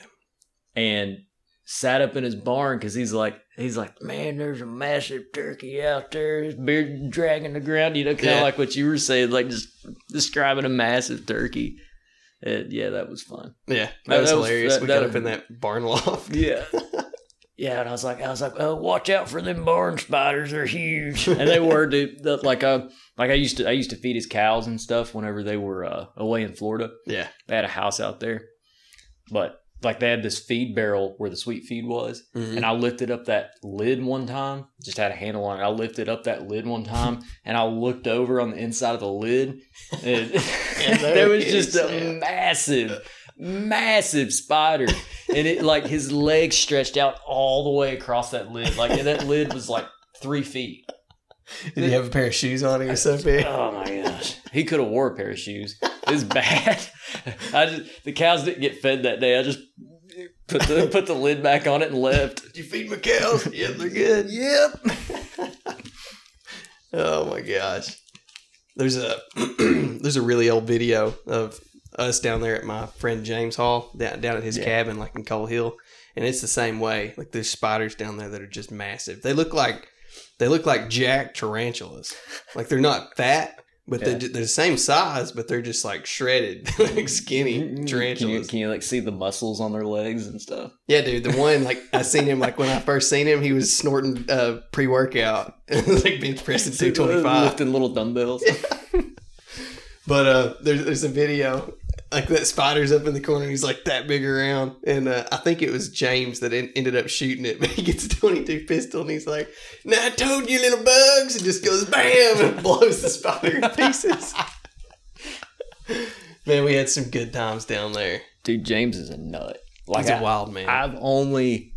and sat up in his barn because he's like he's like man, there's a massive turkey out there, his beard dragging the ground. You know, kind of Yeah. like what you were saying, like just describing a massive turkey. And yeah, that was fun. Yeah. That, That- was that was- hilarious. that- we got up in that barn loft. Yeah. Yeah, and I was like, I was like, oh, watch out for them barn spiders. They're huge, and they were. Dude, the- like, uh, like I used to, I used to feed his cows and stuff whenever they were uh, away in Florida. Yeah. They had a house out there, but like they had this feed barrel where the sweet feed was, Mhm. and I lifted up that lid one time. Just had a handle on it. I lifted up that lid one time, and I looked over on the inside of the lid, and, And there there was just is, a man. massive, massive spider, and it like his legs stretched out all the way across that lid. Like and that lid was like three feet. Did he have a pair of shoes on? He was so big. Oh my gosh, he could have wore a pair of shoes. It's bad. I just the cows didn't get fed that day. I just put the put the lid back on it and left. Did you feed my cows? yeah, they're good. Yep. oh my gosh. There's a there's a really old video of us down there at my friend James Hall down, down at his Yeah. cabin, like in Coal Hill, and it's the same way. Like there's spiders down there that are just massive. They look like they look like jack tarantulas. Like they're not fat, but Yeah. they're, they're the same size, but they're just like shredded, like skinny Can you, tarantulas. can you like see the muscles on their legs and stuff? Yeah, dude. The one like I seen him like when I first seen him, he was snorting uh, pre workout, like bench pressing two twenty five. lifting little dumbbells. But uh, there's there's a video like that spider's up in the corner. and He's like that big around, and uh, I think it was James that en- ended up shooting it. But he gets a twenty two pistol, and he's like, "Now I told you, little bugs," and just goes bam and blows the spider in pieces. Man, we had some good times down there. Dude, James is a nut. Like He's a I- wild man. I've only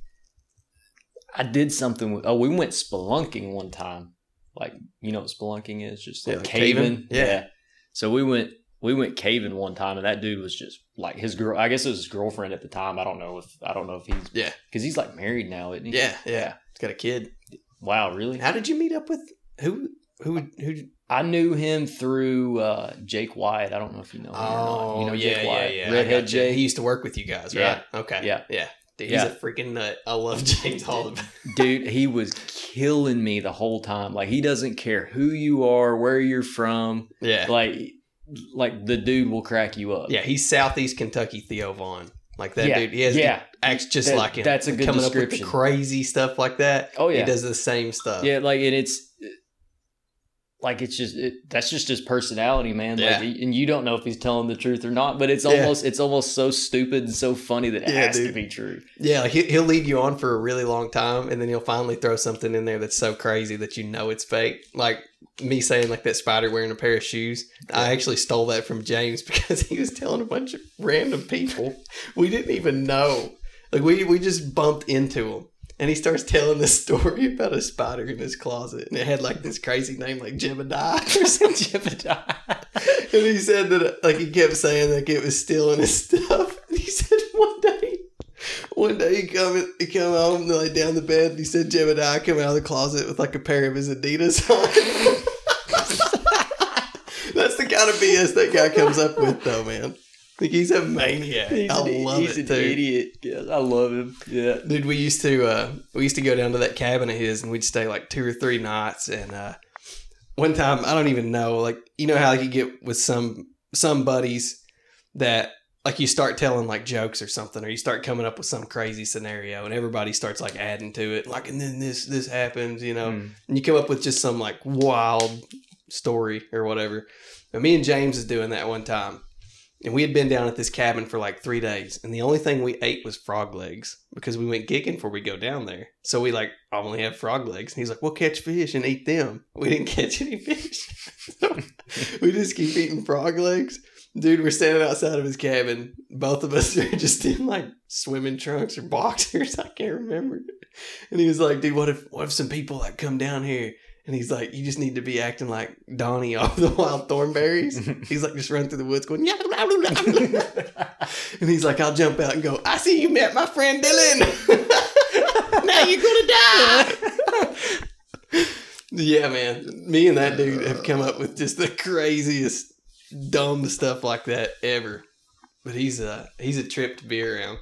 I did something with oh we went spelunking one time. Like you know what spelunking is? Just like Yeah, caving. caving? Yeah. So we went we went caving one time and that dude was just like his girl I guess it was his girlfriend at the time. I don't know if I don't know if he's Yeah. because he's like married now, isn't he? yeah, yeah. He's got a kid. Wow, really? How did you meet up with who? Who? Who? I knew him through uh, Jake Wyatt. I don't know if you know him or not. You know Jake Wyatt? I Redhead. Jake. He used to work with you guys, right? Okay. Yeah. Yeah. Dude, Yeah. he's a freaking nut. I love James Hall. dude he was killing me the whole time like he doesn't care who you are where you're from yeah. like like the dude will crack you up Yeah, he's Southeast Kentucky Theo Von. Like that yeah dude. He has yeah acts just That- like him. that's a good coming up with the description. crazy stuff like that. oh yeah He does the same stuff. yeah like and it's like it's just it, that's just his personality man Yeah. like and you don't know if he's telling the truth or not but it's Yeah. almost it's almost so stupid and so funny that it Yeah, has to be true Yeah, he, he'll lead you on for a really long time, and then he'll finally throw something in there that's so crazy that you know it's fake. Like me saying, like that spider wearing a pair of shoes. I actually stole that from James because he was telling a bunch of random people we didn't even know. Like we we just bumped into him, and he starts telling this story about a spider in his closet, and it had like this crazy name like Jebediah or something. and he said that like he kept saying like it was stealing his stuff. And he said one day, one day he come he come home and lay down the bed. And he said Jebediah come out of the closet with like a pair of his Adidas on. That's the kind of BS that guy comes up with, though, man. Like he's a maniac. he's I an, love he's it an too. idiot yes i love him yeah Dude, we used to uh we used to go down to that cabin of his and we'd stay like two or three nights and uh one time I don't even know, like you know how like, you get with some some buddies that like you start telling like jokes or something or you start coming up with some crazy scenario and everybody starts like adding to it like and then this this happens you know Mm. and you come up with just some like wild story or whatever but me and james is doing that one time and we had been down at this cabin for like three days and the only thing we ate was frog legs because we went gigging before we go down there so we like only have frog legs and he's like we'll catch fish and eat them we didn't catch any fish we just keep eating frog legs Dude, we're standing outside of his cabin. Both of us are just in like swimming trunks or boxers. I can't remember. And he was like, "Dude, what if what if some people like come down here?" And he's like, "You just need to be acting like Donnie off the Wild Thornberrys." he's like, just run through the woods going, "Yeah." blah, blah, blah, blah." and he's like, "I'll jump out and go. I see you met my friend Dylan. now you're gonna die." yeah, man. Me and that dude have come up with just the craziest dumb stuff like that ever. But he's a he's a trip to be around.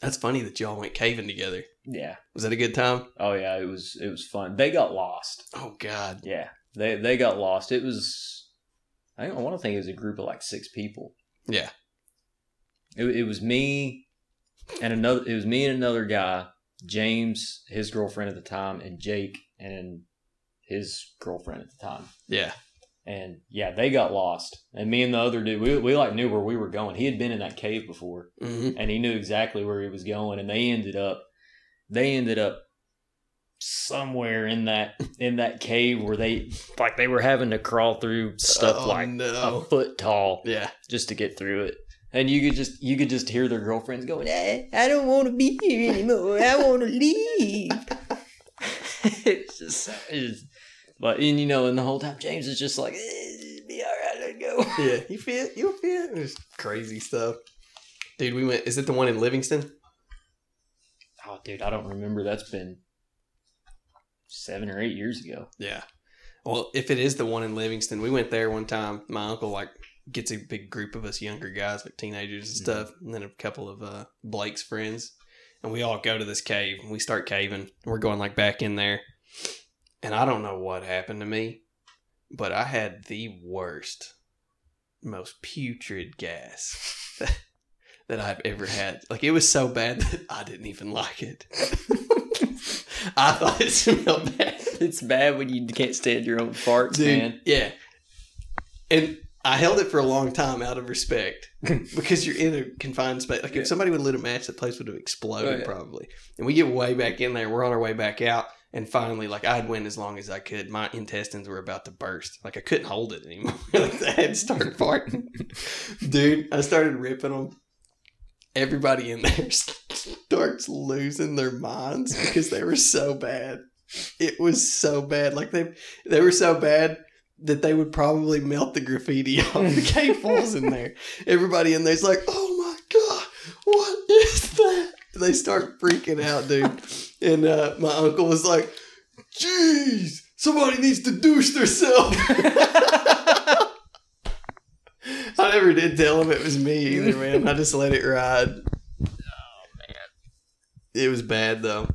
That's funny that y'all went caving together. Yeah Was that a good time? oh yeah it was it was fun they got lost Oh God. Yeah, they they got lost. It was, I I want to think it was a group of like six people. Yeah. It, it was me and another. It was me and another guy, James, his girlfriend at the time, and Jake and his girlfriend at the time. Yeah. And yeah, they got lost. And me and the other dude, we, we like knew where we were going. He had been in that cave before, hmm and he knew exactly where he was going. And they ended up, they ended up somewhere in that in that cave where they like they were having to crawl through stuff Oh, like no. a foot tall Yeah. just to get through it. and you could just you could just hear their girlfriends going, "Hey, I don't want to be here anymore. I want to leave." it's just, it's, but and you know, and the whole time James is just like, eh, "Be all right, let go." Yeah, you feel you fit. There's crazy stuff, dude. We went. Is it the one in Livingston? Dude, I don't remember. That's been seven or eight years ago. Yeah. Well, if it is the one in Livingston, we went there one time. My uncle like gets a big group of us younger guys, like teenagers and stuff, and then a couple of uh, Blake's friends, and we all go to this cave. and We start caving. We're going like back in there, and I don't know what happened to me, but I had the worst, most putrid gas that I've ever had. Like it was so bad that I didn't even like it. I thought it smelled bad. It's bad when you can't stand your own farts, Dude, man. Yeah. And I held it for a long time out of respect because you're in a confined space. Like Yeah. if somebody would lit a match, the place would have exploded Oh, yeah. probably. And we get way back in there. We're on our way back out. And finally, like I'd went as long as I could. My intestines were about to burst. Like I couldn't hold it anymore. like I had started farting. Dude, I started ripping them. Everybody in there starts losing their minds because they were so bad. It was so bad. Like they they were so bad that they would probably melt the graffiti off the cave walls in there. Everybody in there's like, oh my god, what is that? They start freaking out, dude. And uh, my uncle was like, jeez, somebody needs to douche themselves. Never did tell him it was me either, man. I just let it ride. Oh man, it was bad though.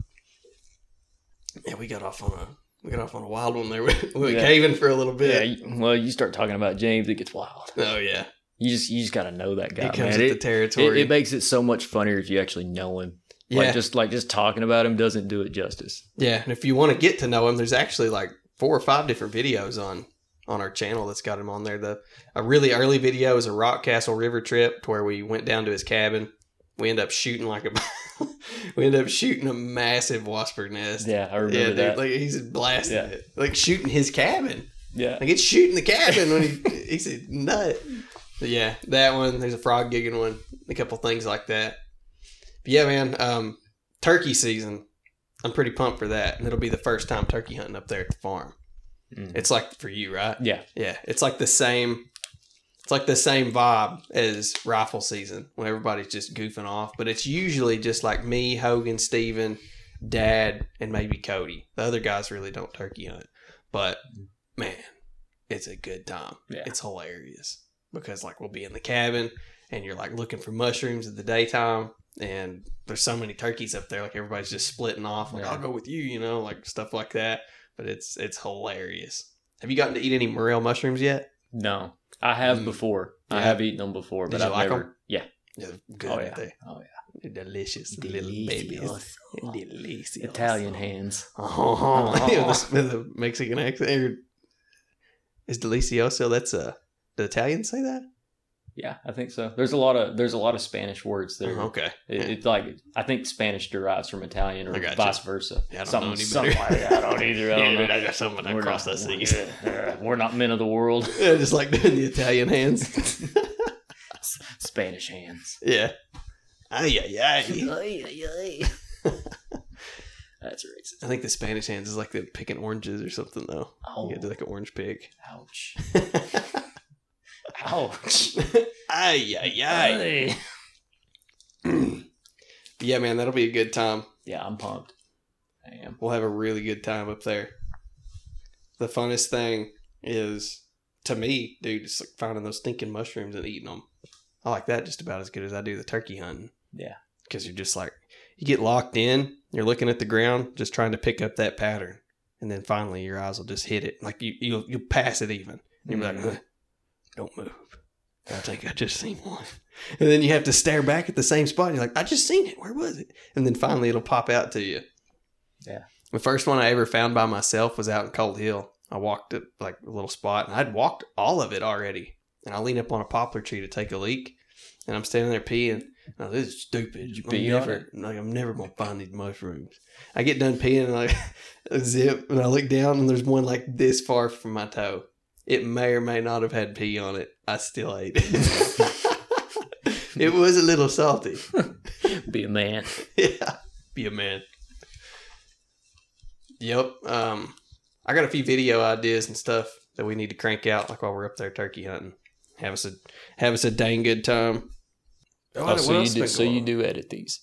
Yeah, we got off on a we got off on a wild one there. We we went Yeah. caving for a little bit. you- well, you start talking about James, it gets wild. Oh yeah, You just you just gotta know that guy, he comes man. It, the it, territory. it makes it so much funnier if you actually know him. yeah, Like just like just talking about him doesn't do it justice. yeah. And if you want to get to know him, there's actually like four or five different videos on on our channel that's got him on there. The a really early video is a Rockcastle River trip to where we went down to his cabin. We end up shooting like a we end up shooting a massive wasper nest. Yeah, I Yeah, remember dude, that. like he's blasting Yeah. it, like shooting his cabin. yeah. Like it's shooting the cabin when he he's a nut. But yeah, that one. There's a frog gigging one. A couple things like that. But yeah, man. Um, turkey season. I'm pretty pumped for that, and it'll be the first time turkey hunting up there at the farm. Mm. It's like for you, right? Yeah. Yeah, it's like the same. It's like the same vibe as rifle season when everybody's just goofing off, but it's usually just like me, Hogan, Steven, Dad, and maybe Cody. The other guys really don't turkey hunt, but man, it's a good time. Yeah. It's hilarious because like we'll be in the cabin and you're like looking for mushrooms in the daytime, and there's so many turkeys up there, like everybody's just splitting off. Like Yeah. I'll go with you, you know, like stuff like that. But it's it's hilarious. Have you gotten to eat any morel mushrooms yet? No. I have Mm. before. I Yeah. have eaten them before, Did but you I've like never 'em? Yeah. Yeah, they're good. Oh yeah. they? Oh yeah. They're delicious, little babies. Delicious. Italian hands. Oh, yeah, with the- with a Mexican accent. Or- Is delicioso? That's a. Do Italians say that? Yeah, I think so. There's a lot of there's a lot of Spanish words there. Oh, okay. It, Yeah. it's like I think Spanish derives from Italian or vice versa. Yeah, I don't something, know any something like that. I don't either. I don't Yeah, know. I got something We're across not- seas. yeah, we're not men of the world. Yeah, just like doing the Italian hands. Spanish hands. yeah. Ay, ay, ay. That's racist. I think the Spanish hands is like the picking oranges or something, though. Oh, You get to like an orange pick. ouch! Ouch! ay, ay, ay. Yeah, man, that'll be a good time. Yeah, I'm pumped. I am. We'll have a really good time up there. The funnest thing is, to me, dude, just like finding those stinking mushrooms and eating them. I like that just about as good as I do the turkey hunting. Yeah. Because you're just like, you get locked in, you're looking at the ground, just trying to pick up that pattern. And then finally your eyes will just hit it. Like you, you'll, you'll pass it even. And you'll be like. Mm-hmm. "Huh, don't move. I think I just seen one. And then you have to stare back at the same spot. And you're like, I just seen it. Where was it? And then finally it'll pop out to you. Yeah. The first one I ever found by myself was out in Cold Hill. I walked up like a little spot and I'd walked all of it already. And I lean up on a poplar tree to take a leak. And I'm standing there peeing. This is stupid. You I'm pee on never, like, I'm never gonna find these mushrooms. I get done peeing and like zip, and I look down and there's one like this far from my toe. It may or may not have had pee on it. I still ate it. it was a little salty. Be a man. yeah, be a man. Yep. Um, I got a few video ideas and stuff that we need to crank out, like while we're up there turkey hunting. Have us a have us a dang good time. Oh, What- so you do so going you do edit these.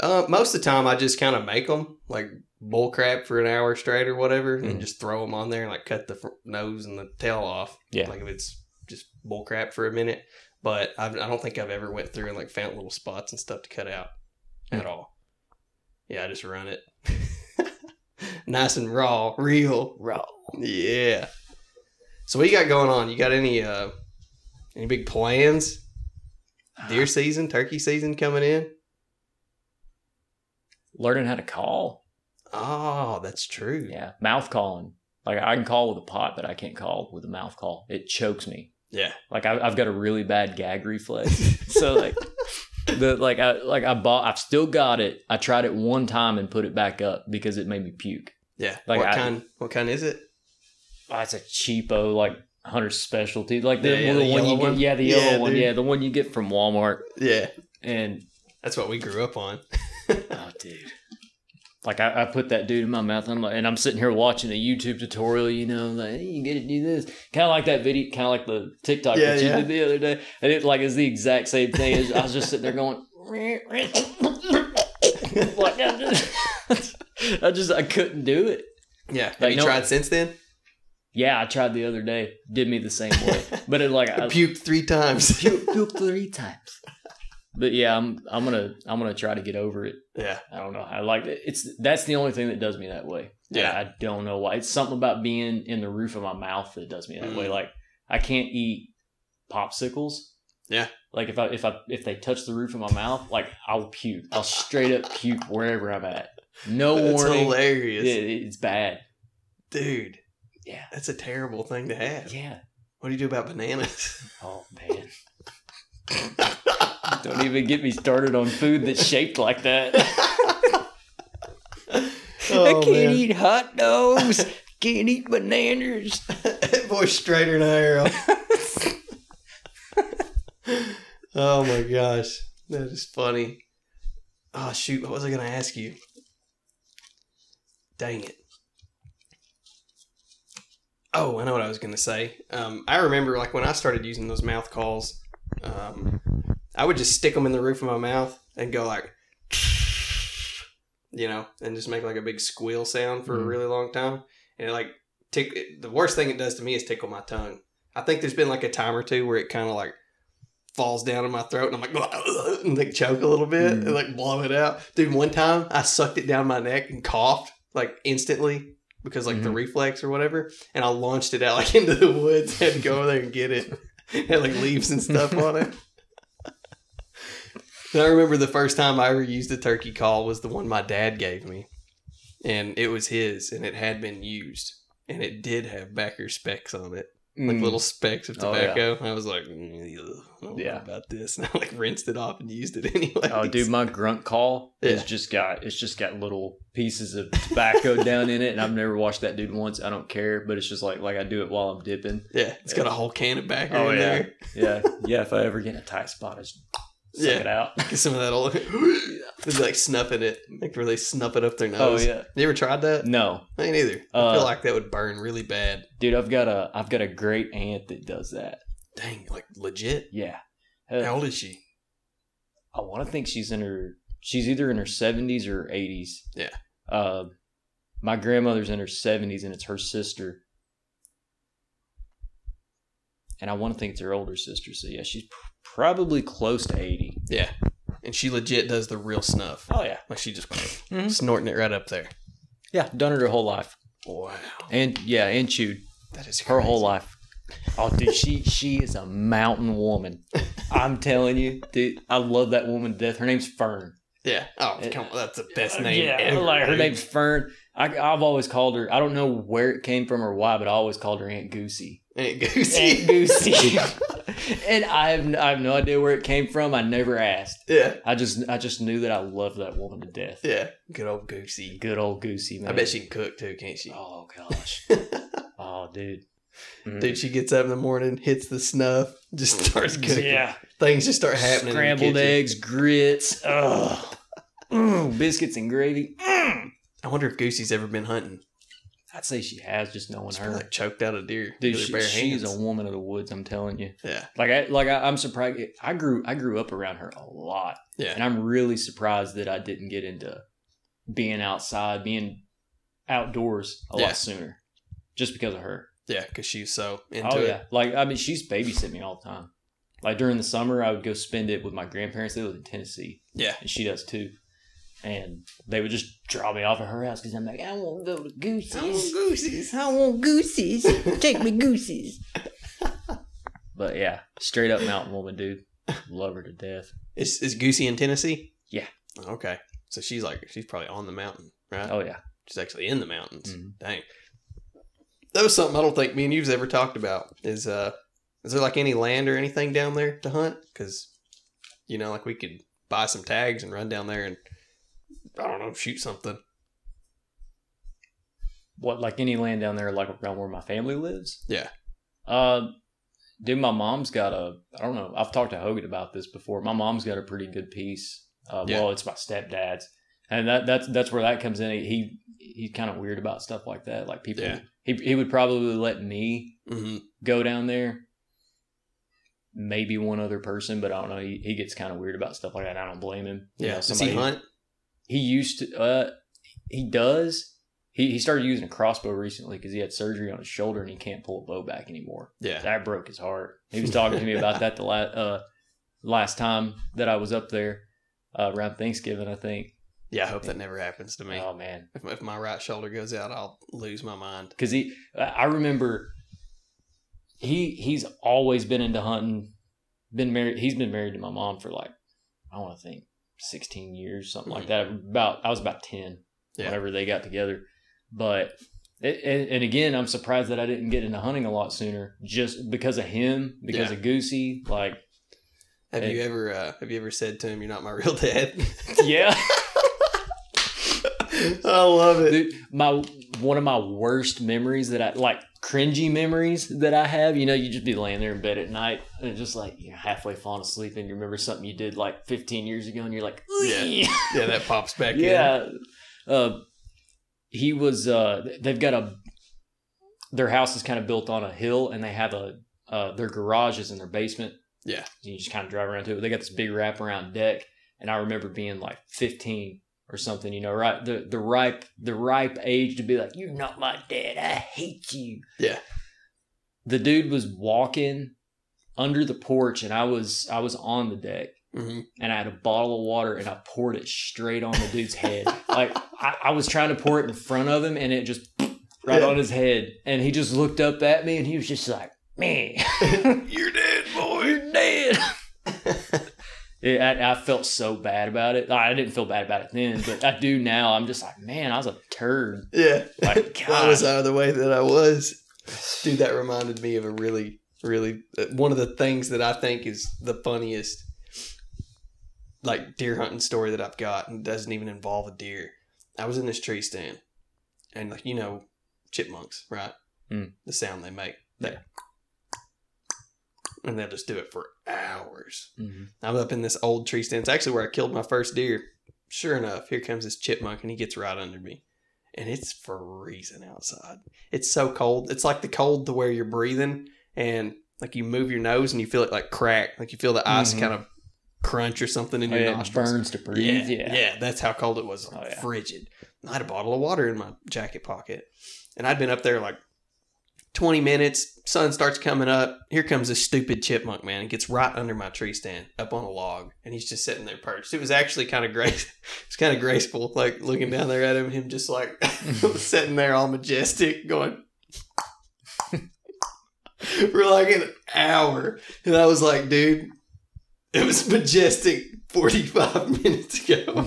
Uh, most of the time, I just kind of make them like bull crap for an hour straight or whatever, Mhm. and just throw them on there and like cut the fr- nose and the tail off. Yeah. like if it's just bull crap for a minute. But I've, I don't think I've ever went through and like found little spots and stuff to cut out at all. Yeah, I just run it nice and raw, real. Raw. Yeah. So what you got going on? You got any uh any big plans? Deer season, turkey season coming in? Learning how to call. Oh, that's true. Yeah. Mouth calling. Like I can call with a pot, but I can't call with a mouth call. It chokes me. Yeah. Like I, I've got a really bad gag reflex. so like the like I like I bought. I've still got it. I tried it one time and put it back up because it made me puke. Yeah. Like what I- kind what kind is it? Oh, it's a cheapo like hunter specialty, like the, Yeah, yeah, the, the one you yellow get. one? Yeah, the Yeah, yellow one. dude. Yeah, the one you get from Walmart. Yeah. And That's what we grew up on. oh, dude. Like I, I put that dude in my mouth, and I'm like, and I'm sitting here watching a YouTube tutorial, you know, like hey, you get to do this, kind of like that video, kind of like the TikTok Yeah, that you yeah. did the other day, and it like is the exact same thing. As, I was just sitting there going, like I just, I just, I couldn't do it. Yeah. Have Like, you no- tried since then? Yeah, I tried the other day, did me the same way, but it like I Puked three times. puked, puke three times. But yeah, I'm I'm gonna I'm gonna try to get over it. yeah. I don't know. I like it. It's that's the only thing that does me that way. Yeah. I, I don't know why. It's something about being in the roof of my mouth that does me that way. Mm. Like I can't eat popsicles. Yeah. Like if I if I if they touch the roof of my mouth, like I'll puke. I'll straight up puke wherever I'm at. No That's warning. hilarious. It- it's bad. Dude, Yeah. that's a terrible thing to have. Yeah. What do you do about bananas? Oh man. Don't even get me started on food that's shaped like that. Oh, I can't man. eat hot dogs. Can't eat bananas. that boy's straighter than an arrow. oh my gosh. That is funny. Oh shoot, what was I gonna ask you? Dang it. Oh, I know what I was gonna say. Um, I remember like when I started using those mouth calls, um, I would just stick them in the roof of my mouth and go like, you know, and just make like a big squeal sound for a Mhm. really long time. And it like tick. The worst thing it does to me is tickle my tongue. I think there's been like a time or two where it kind of like falls down in my throat and I'm like and like choke a little bit Mhm. and like blow it out. Dude, one time I sucked it down my neck and coughed like instantly because like the Mhm. reflex or whatever, and I launched it out like into the woods. and go over there and get it. It had like leaves and stuff on it. I remember the first time I ever used a turkey call was the one my dad gave me, and it was his, and it had been used, and it did have backer specks on it, like Mm. little specks of Oh, yeah. tobacco. I was like, "Mm, I don't know Yeah. about this, and I like rinsed it off and used it anyway. Oh, dude, my grunt call Yeah. is just got it's just got little pieces of tobacco down in it, and I've never watched that dude once. I don't care, but it's just like like I do it while I'm dipping. yeah, it's got a whole can of backer Oh, in yeah. there. Yeah, yeah. If I ever get in a tight spot, I just suck Yeah. it out. Get some of that old. It's like snuffing it, like they snuff it up their nose. Oh nose. yeah. You ever tried that? No, I ain't either. I Uh, feel like that would burn really bad. dude, I've got a I've got a great aunt that does that. Dang, like legit. Yeah. How Uh, old is she? I want to think she's in her she's either in her 70s or 80s. Yeah. Uh, my grandmother's in her 70s and it's her sister. And I want to think it's her older sister. So yeah, she's probably close to 80. Yeah, and she legit does the real snuff. Oh yeah. Like she just Mhm. snorting it right up there. Yeah, done it her whole life. Wow, And yeah, and chewed that is her whole life. Oh, dude, she she is a mountain woman. I'm telling you, dude, I love that woman to death. Her name's Fern. Yeah. Oh, Yeah. come on, that's the best name Yeah, ever. like her name's Fern. I, I've always called her. I don't know where it came from or why, but I always called her Aunt Goosey. Aunt Goosey. Aunt Goosey. and I have I have no idea where it came from. I never asked. yeah, I just I just knew that I loved that woman to death. yeah. Good old Goosey. Good old Goosey man. I bet she can cook too, can't she? Oh gosh. oh dude. Mhm. Dude, she gets up in the morning, hits the snuff, just starts cooking. Yeah. Things just start happening. in the Scrambled eggs, grits, ugh. Mm, biscuits and gravy. Mm. I wonder if Goosey's ever been hunting. I'd say she has, just knowing She's her. like choked out a deer Dude, she, bare she's a woman of the woods. I'm telling you. yeah, Like I like I, I'm surprised. I grew I grew up around her a lot, yeah, and I'm really surprised that I didn't get into being outside, being outdoors a Yeah. lot sooner, just because of her. yeah. Because she's so into oh it. yeah, like I mean, she's babysit me all the time. Like during the summer, I would go spend it with my grandparents. They live in Tennessee, Yeah, and she does too. And they would just drop me off at her house because I'm like, I want to go to Goosey's. Goosey's. I want goosies. Take me goosies. but yeah, straight up mountain woman, dude. Love her to death. Is is Goosey in Tennessee? Yeah. Okay, so she's like she's probably on the mountain, right? Oh yeah. She's actually in the mountains. Mhm. Dang. That was something I don't think me and you've ever talked about. Is uh, is there like any land or anything down there to hunt? Because, you know, like we could buy some tags and run down there and I don't know, shoot something. What like any land down there, like around where my family lives? Yeah. Uh, dude, my mom's got a. I don't know. I've talked to Hogan about this before. My mom's got a pretty good piece. Uh, Yeah. Well, it's my stepdad's, and that that's that's where that comes in. He he's kind of weird about stuff like that. Like people, Yeah. he he would probably let me Mm-hmm. go down there. Maybe one other person, but I don't know. He, he gets kind of weird about stuff like that. I don't blame him. You Yeah. know, Does he hunt? He used to uh he does he, he started using a crossbow recently because he had surgery on his shoulder and he can't pull a bow back anymore Yeah. that broke his heart he was talking to me about that the last uh last time that i was up there uh, around thanksgiving i think Yeah. I hope that never happens to me. oh man If, if my right shoulder goes out, I'll lose my mind. because he i remember he he's always been into hunting been married he's been married to my mom for like i want to think 16 years something like that about i was about 10 Yeah. whenever they got together but it, and, and again i'm surprised that i didn't get into hunting a lot sooner just because of him because Yeah. of goosey like Have you ever uh, have you ever said to him, "You're not my real dad"? yeah I love it. Dude, my one of my worst memories that I like cringy memories that I have. You know, you just be laying there in bed at night and just like you're halfway falling asleep and you remember something you did like 15 years ago and you're like, Yeah. yeah, Yeah, that pops back in. yeah. Uh, he was. Uh, they've got a. Their house is kind of built on a hill and they have a. Uh, their garage is in their basement. Yeah. You just kind of drive around to it. They got this big wraparound deck, and I remember being like 15 or something. You know, right the the ripe the ripe age to be like, "You're not my dad. I hate you." Yeah. The dude was walking under the porch, and I was I was on the deck, hmm and I had a bottle of water, and I poured it straight on the dude's head. Like I, I was trying to pour it in front of him, and it just right Yeah. on his head. And he just looked up at me, and he was just like, "Man." You're dead, boy. You're dead. Yeah, I, I felt so bad about it. I didn't feel bad about it then, but I do now. I'm just like, man, I was a turd. yeah. Like, Why was God. I the way that I was? Dude, that reminded me of a really, really uh, one of the things that I think is the funniest, like deer hunting story that I've got, and doesn't even involve a deer. I was in this tree stand, and like you know, chipmunks, right? Mm. The sound they make, they, and they'll just do it for hours. Mhm. I'm up in this old tree stand. It's actually where I killed my first deer. Sure enough, here comes this chipmunk and he gets right under me. And it's freezing outside. It's so cold. It's like the cold to where you're breathing and like you move your nose and you feel it like crack. Like you feel the ice Mhm. kind of crunch or something in Oh, your yeah, it nostrils. burns to breathe. Yeah, yeah, that's how cold it was. Oh, yeah. Frigid. I had a bottle of water in my jacket pocket. And I'd been up there like 20 minutes. Sun starts coming up. Here comes this stupid chipmunk, man. It gets right under my tree stand, up on a log. And he's just sitting there perched. It was actually kind of great. It's kind of graceful, like looking down there at him, him just like sitting there all majestic, going for like an hour. And I was like, dude, it was majestic 45 minutes ago.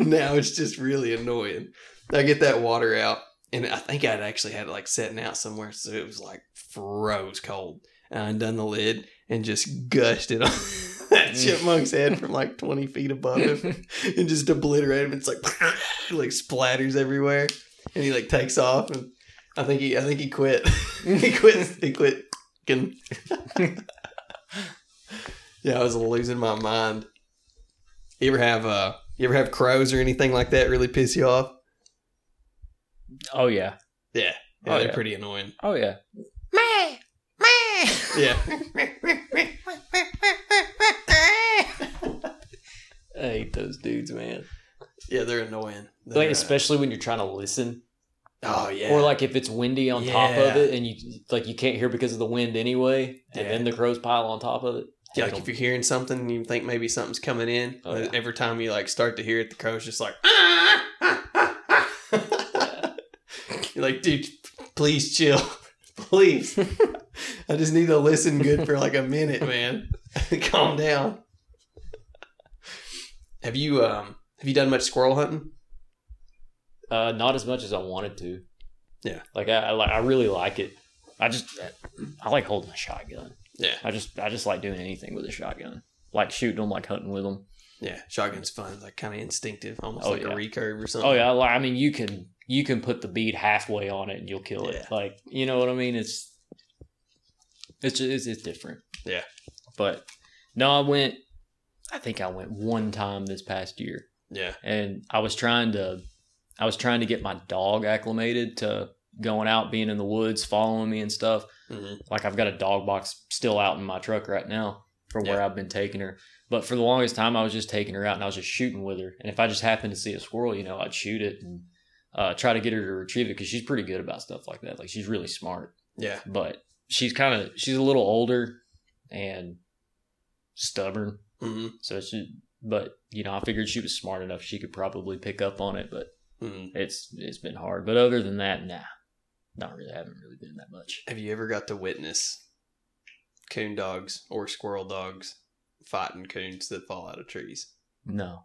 now it's just really annoying. I get that water out, and I think I'd actually had it like setting out somewhere, so it was like froze cold. And I undone the lid and just gushed it on that chipmunk's head from like 20 feet above him and just obliterated him. It's like, like splatters everywhere. And he like takes off, and I think he I think he quit. he quit he quit Yeah, I was losing my mind. You ever have uh you ever have crows or anything like that really piss you off? Oh yeah. Yeah. Yeah, Oh, they're yeah. pretty annoying. Oh yeah. Meh. Meh. Yeah. I hate those dudes, man. Yeah, they're annoying. Like They're, uh, especially when you're trying to listen, oh yeah. or like if it's windy on top of it, and you like you can't hear because of the wind anyway, and then the crows pile on top of it. Yeah, like if you're hearing something and you think maybe something's coming in, Oh, yeah. every time you like start to hear it, the crow's just like, you're like, dude, please chill, please. I just need to listen good for like a minute, man. Calm down. Have you um have you done much squirrel hunting? Uh, not as much as I wanted to. Yeah. Like I, I like I really like it. I just I like holding a shotgun. Yeah, I just I just like doing anything with a shotgun. Like shooting them, like hunting with them. yeah. Shotgun's fun, like kind of instinctive, almost Oh, like yeah. a recurve or something. Oh yeah, like, I mean you can you can put the bead halfway on it and you'll kill Yeah. it. Like you know what I mean? It's it's it's, it's different. Yeah. But no, I went. I think I went one time this past year, yeah, and I was trying to I was trying to get my dog acclimated to going out, being in the woods, following me and stuff. hmm Like I've got a dog box still out in my truck right now from where Yeah. I've been taking her. But for the longest time, I was just taking her out and I was just shooting with her. And if I just happened to see a squirrel, you know, I'd shoot it and uh, try to get her to retrieve it because she's pretty good about stuff like that. Like she's really smart, yeah, but she's kind of she's a little older and stubborn. hmm So she, but you know, I figured she was smart enough she could probably pick up on it. But hmm it's it's been hard. But other than that, nah, not really. I haven't really been that much. Have you ever got to witness coon dogs or squirrel dogs fighting coons that fall out of trees? No.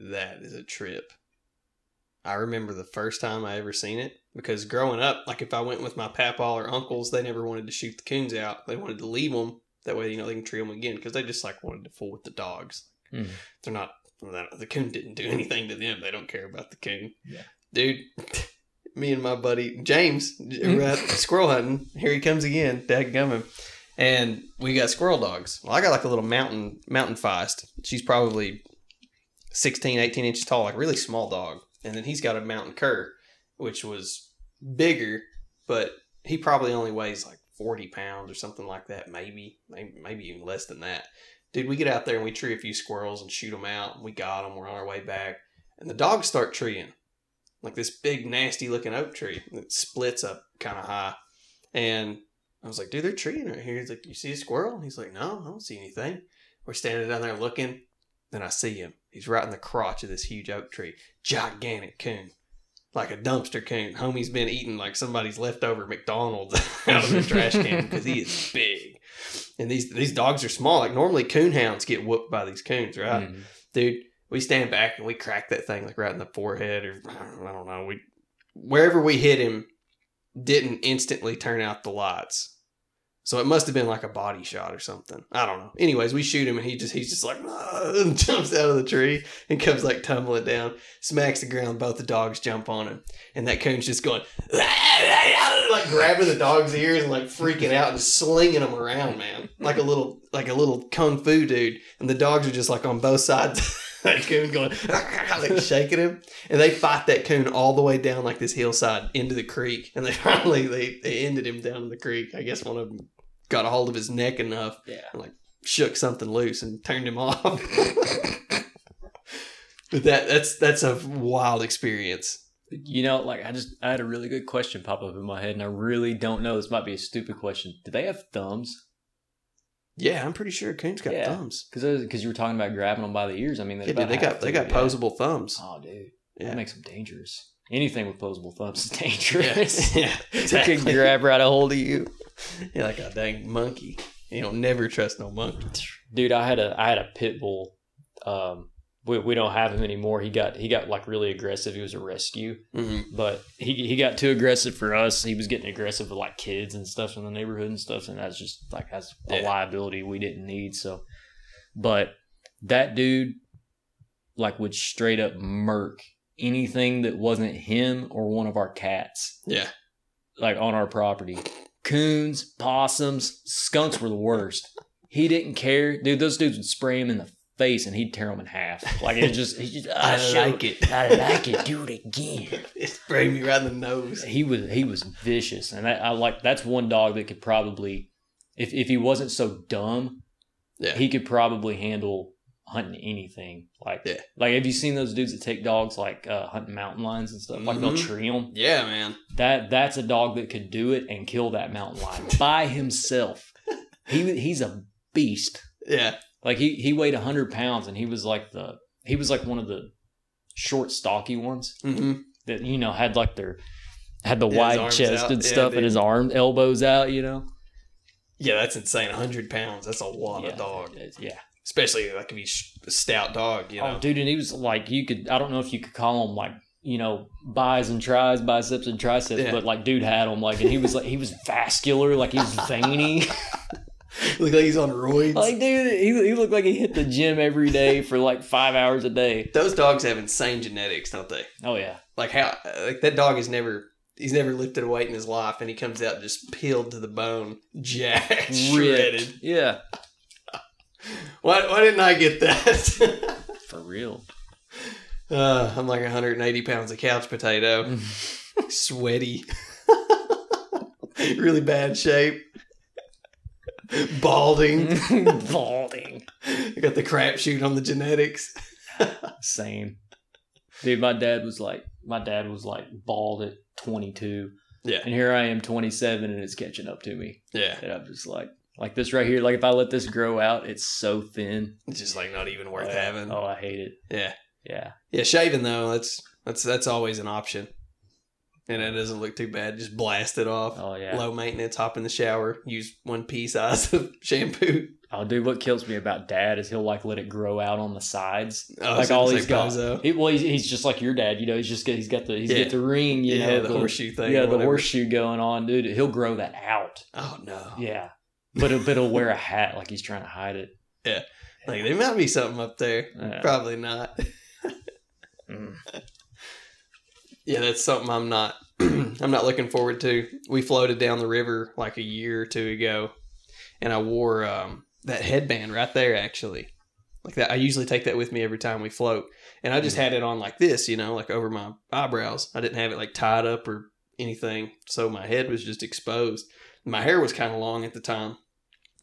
That is a trip. I remember the first time I ever seen it because growing up, like if I went with my papa or uncles, they never wanted to shoot the coons out. They wanted to leave them that way, you know, they can tree them again because they just like wanted to fool with the dogs. Mhm. They're not the coon didn't do anything to them. They don't care about the coon. Yeah. dude. Me and my buddy James were out squirrel hunting. Here he comes again, dadgummit. And we got squirrel dogs. Well, I got like a little mountain mountain feist. She's probably 16, 18 inches tall, like really small dog. And then he's got a mountain cur, which was bigger, but he probably only weighs like 40 pounds or something like that, maybe, maybe, even less than that. Dude, we get out there and we tree a few squirrels and shoot them out. We got them. We're on our way back. And the dogs start treeing like this big, nasty looking oak tree that splits up kind of high. And I was like, dude, they're treeing right here. He's like, you see a squirrel? He's like, no, I don't see anything. We're standing down there looking. Then I see him. He's right in the crotch of this huge oak tree. Gigantic coon. Like a dumpster coon. Homie's been eating like somebody's leftover McDonald's out of the trash can because he is big. And these these dogs are small. Like normally coon hounds get whooped by these coons, right? Mhm. dude. We stand back and we crack that thing like right in the forehead, or I don't know. We wherever we hit him didn't instantly turn out the lights, so it must have been like a body shot or something. I don't know. Anyways, we shoot him and he just he's just like "Ah," jumps out of the tree and comes like tumbling down, smacks the ground. Both the dogs jump on him, and that coon's just going like grabbing the dog's ears and like freaking out and slinging them around, man, like a little like a little kung fu dude. And the dogs are just like on both sides. that coon going like shaking him, and they fight that coon all the way down like this hillside into the creek, and they finally they, they ended him down in the creek. I guess one of them got a hold of his neck enough, Yeah. Like shook something loose, and turned him off. but that that's that's a wild experience. You know, like I just I had a really good question pop up in my head, and I really don't know. This might be a stupid question. Do they have thumbs? Yeah, I'm pretty sure coons got Yeah. thumbs. Because because you were talking about grabbing them by the ears. I mean, Yeah, dude, they got they got posable thumbs. Oh, dude, Yeah. that makes them dangerous. Anything with posable thumbs is dangerous. yeah, They exactly. can grab right a hold of you. You're like a dang monkey. You don't never trust no monkey. Dude, I had a I had a pit bull. Um, we, we don't have him anymore. He got he got like really aggressive. He was a rescue, Mm-hmm. but he he got too aggressive for us. He was getting aggressive with like kids and stuff in the neighborhood and stuff, and that's just like that's a Yeah. liability we didn't need. So, but that dude like would straight up murk anything that wasn't him or one of our cats. Yeah, like on our property. Coons, possums, skunks were the worst. He didn't care, dude. Those dudes would spray him in the face and he'd tear them in half. Like it just, he just I show- like it. I like it. Do it again. It sprayed me right in the nose. He was he was vicious, and I, I like that's one dog that could probably, if if he wasn't so dumb, Yeah. he could probably handle hunting anything. Like Yeah. like have you seen those dudes that take dogs like uh, hunting mountain lions and stuff? Like they'll Mhm. tree them. Yeah, man. That that's a dog that could do it and kill that mountain lion by himself. He he's a beast. Yeah. Like he he weighed hundred pounds, and he was like the he was like one of the short, stocky ones hmm that you know had like their had the Yeah, wide chest out. and Yeah, stuff, and his arm elbows out. You know, Yeah, that's insane. 100 pounds. That's a lot yeah, of dog. Yeah. Especially like if he's a stout dog, you know. Oh, dude, and he was like, you could. I don't know if you could call him like you know bis and tries, biceps and triceps, Yeah. but like dude had them like, and he was like he was vascular, like he was veiny. Look like he's on roids. like dude, he, he looked like he hit the gym every day for like five hours a day. Those dogs have insane genetics, don't they? Oh yeah, Like how like that dog is never he's never lifted a weight in his life and he comes out just peeled to the bone, jacked, shredded. Yeah, Why why didn't I get that? for real. uh, I'm like 180 pounds of couch potato. Sweaty. really bad shape. Balding. Balding. I got the crapshoot on the genetics. Same. Dude, my dad was like, my dad was like bald at 22. Yeah. And here I am 27 and it's catching up to me. Yeah. And I'm just like, like this right here, like if I let this grow out, it's so thin. It's just like not even worth oh, having. Oh, I hate it. Yeah. Yeah. Yeah, shaving though, that's that's that's always an option. And it doesn't look too bad. Just blast it off. Oh, yeah. Low maintenance, hop in the shower, use one pea size of shampoo. Oh, dude, what kills me about dad is he'll like let it grow out on the sides. Oh, like all he's got. He, well, he's, he's just like your dad, you know. He's just got, he's got the he's Yeah. got the ring, you yeah, know, the, horseshoe thing. yeah, the horseshoe going on, dude. He'll grow that out. Oh no. Yeah, but he'll, but he'll wear a hat like he's trying to hide it. Yeah, Like there might be something up there. Yeah. Probably not. Mm. Yeah, that's something I'm not I'm not looking forward to. We floated down the river like a year or two ago and I wore um, that headband right there actually. Like that I usually take that with me every time we float. And I just had it on like this, you know, like over my eyebrows. I didn't have it like tied up or anything. So my head was just exposed. My hair was kind of long at the time.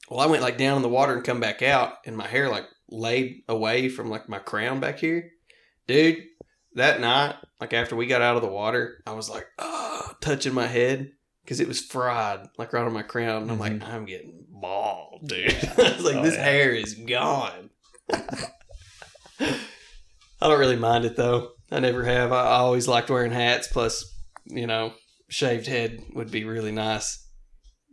Well, I went like down in the water and come back out and my hair like laid away from like my crown back here. Dude, that night, like after we got out of the water, I was like, oh, touching my head because it was fried, like right on my crown. And I'm like, mm-hmm. I'm getting bald, dude. I was like, Oh, this yeah. hair is gone. I don't really mind it though. I never have. I I always liked wearing hats. Plus, you know, shaved head would be really nice.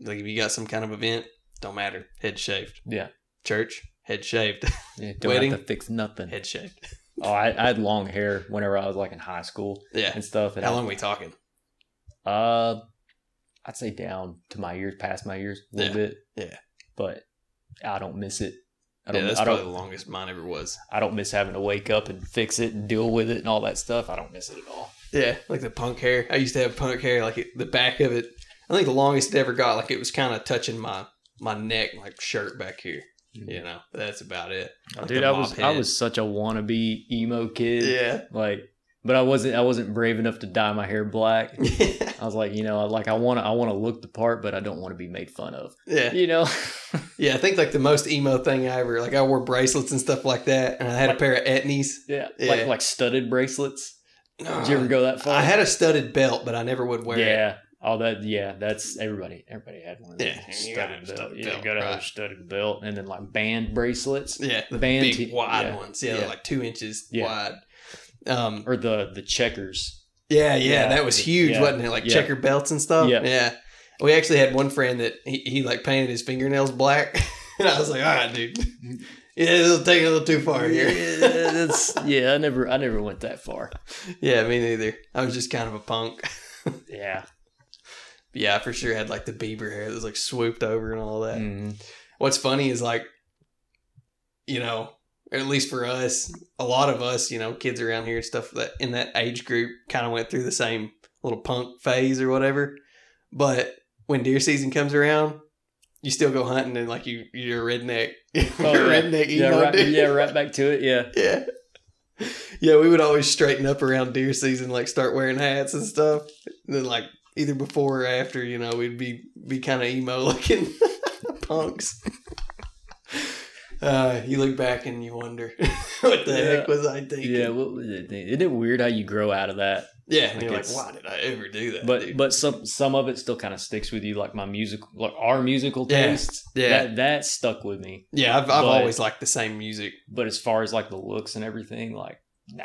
Like if you got some kind of event, don't matter. Head shaved. Yeah. Church, head shaved. Yeah, don't Wedding? have to fix nothing. head shaved. Oh, I, I had long hair whenever I was like in high school Yeah. and stuff. And How I- long we talking? Uh, I'd say down to my ears, past my ears a little Yeah. bit. Yeah. but I don't miss it. I Yeah, don't. that's I probably don't. the longest mine ever was. I don't miss having to wake up and fix it and deal with it and all that stuff. I don't miss it at all. Yeah, like the punk hair. I used to have punk hair, like it, the back of it. I think the longest it ever got, like it was kind of touching my my neck, like shirt back here. Mm-hmm. You know, that's about it. Oh, like Dude, I was mop I was such a wannabe emo kid. Yeah. Like, but I wasn't I wasn't brave enough to dye my hair black. I was like, you know, like I want to I want to look the part, but I don't want to be made fun of. yeah, You know. yeah. I think like the most emo thing I ever like. I wore bracelets and stuff like that, and I had Like- a pair of etnies. yeah. Yeah. Like like studded bracelets. Did you ever go that far? I had a studded belt, but I never would wear it. Yeah. Oh, that yeah, that's everybody. Everybody had one. Of those Yeah, you a studded belt. studded Yeah, belt, gotta have a right. studded belt, and then like band bracelets Yeah, the Band big wide yeah, ones. Yeah, yeah. they're like two inches Yeah. wide. Um, or the the checkers. Yeah, yeah, Yeah. that was huge, Yeah. wasn't it? Like Yeah. checker belts and stuff. Yeah. yeah. We actually had one friend that he, he like painted his fingernails black, and I was like, "All right, dude, yeah, it'll take it a little too far Yeah, here." that's yeah. I never I never went that far. yeah, me neither. I was just kind of a punk. Yeah. Yeah, I for sure had like the Bieber hair that was like swooped over and all that. Mhm. What's funny is like, you know, at least for us, a lot of us, you know, kids around here and stuff that in that age group kind of went through the same little punk phase or whatever. but when deer season comes around, you still go hunting and like you you're a redneck. you're Oh, yeah. redneck yeah, right, yeah, right back to it. Yeah. yeah. Yeah, we would always straighten up around deer season, like start wearing hats and stuff. And then like either before or after, you know, we'd be be kind of emo looking punks. Uh, you look back and you wonder what the heck was I thinking? Yeah, what was it? Isn't it weird how you grow out of that? yeah. Like you're like, why did I ever do that? But dude? but some some of it still kind of sticks with you, like my music, like our musical Yeah, tastes. yeah. that that stuck with me. yeah, I've, I've but- always liked the same music. But as far as like the looks and everything, like nah.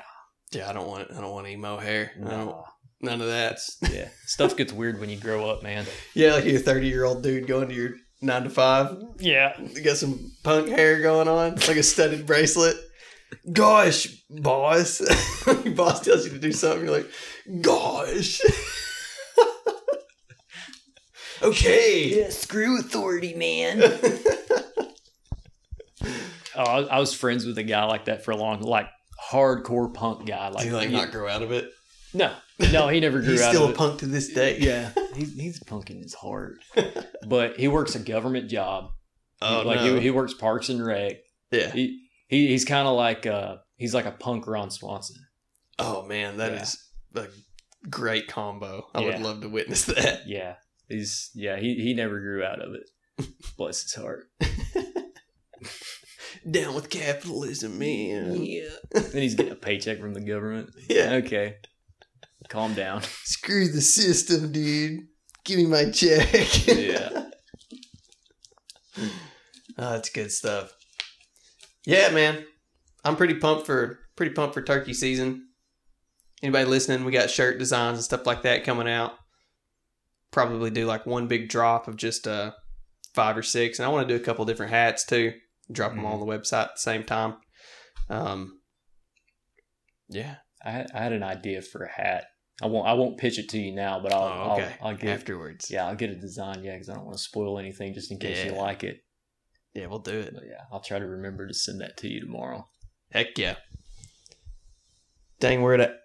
Yeah, I don't want I don't want emo hair. I don't, nah, none of that. yeah, stuff gets weird when you grow up, man. Yeah, like you're a 30 year old dude going to your nine to five. Yeah, You got some punk hair going on, like a studded bracelet. Gosh, boss. your boss tells you to do something, you're like, gosh. okay. Yeah, screw authority, man. oh, I, I was friends with a guy like that for a long, like hardcore punk guy. Do Like, you like he- not grow out of it? No, no, he never grew He's out He's still of a it. punk to this day. Yeah, he's he's punking his heart, but he works a government job. Oh, like no. he, he works Parks and Rec. yeah. He, he he's kind of like uh he's like a punk Ron Swanson. Oh, man, that is Yeah. a great combo. I would love to witness that. Yeah, he's yeah he he never grew out of it. Bless his heart. Down with capitalism, man. Yeah. then he's getting a paycheck from the government. Yeah. Okay. Calm down. Screw the system, dude. Give me my check. Yeah. Oh, that's good stuff. Yeah, man. I'm pretty pumped for pretty pumped for turkey season. Anybody listening, we got shirt designs and stuff like that coming out. Probably do like one big drop of just uh five or six. And I want to do a couple different hats too. Drop them all on the website at the same time. Um Yeah. I had, I had an idea for a hat. I won't I won't pitch it to you now, but I'll Oh, okay. I'll, I'll get Afterwards. yeah I'll get a design yeah because I don't want to spoil anything just in case you like it. Yeah, we'll do it. But yeah, I'll try to remember to send that to you tomorrow. Heck yeah. Dang, we're at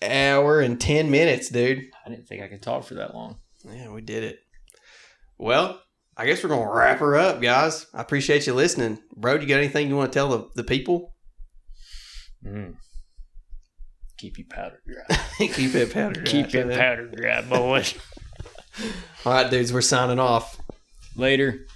an hour and 10 minutes, dude. I didn't think I could talk for that long. Yeah, we did it. Well, I guess we're going to wrap her up, guys. I appreciate you listening. Bro, do you got anything you want to tell the, the people? Mm. Keep your powder dry. Keep it powder. dry. Keep your powder dry, boys. All right, dudes, we're signing off. Later.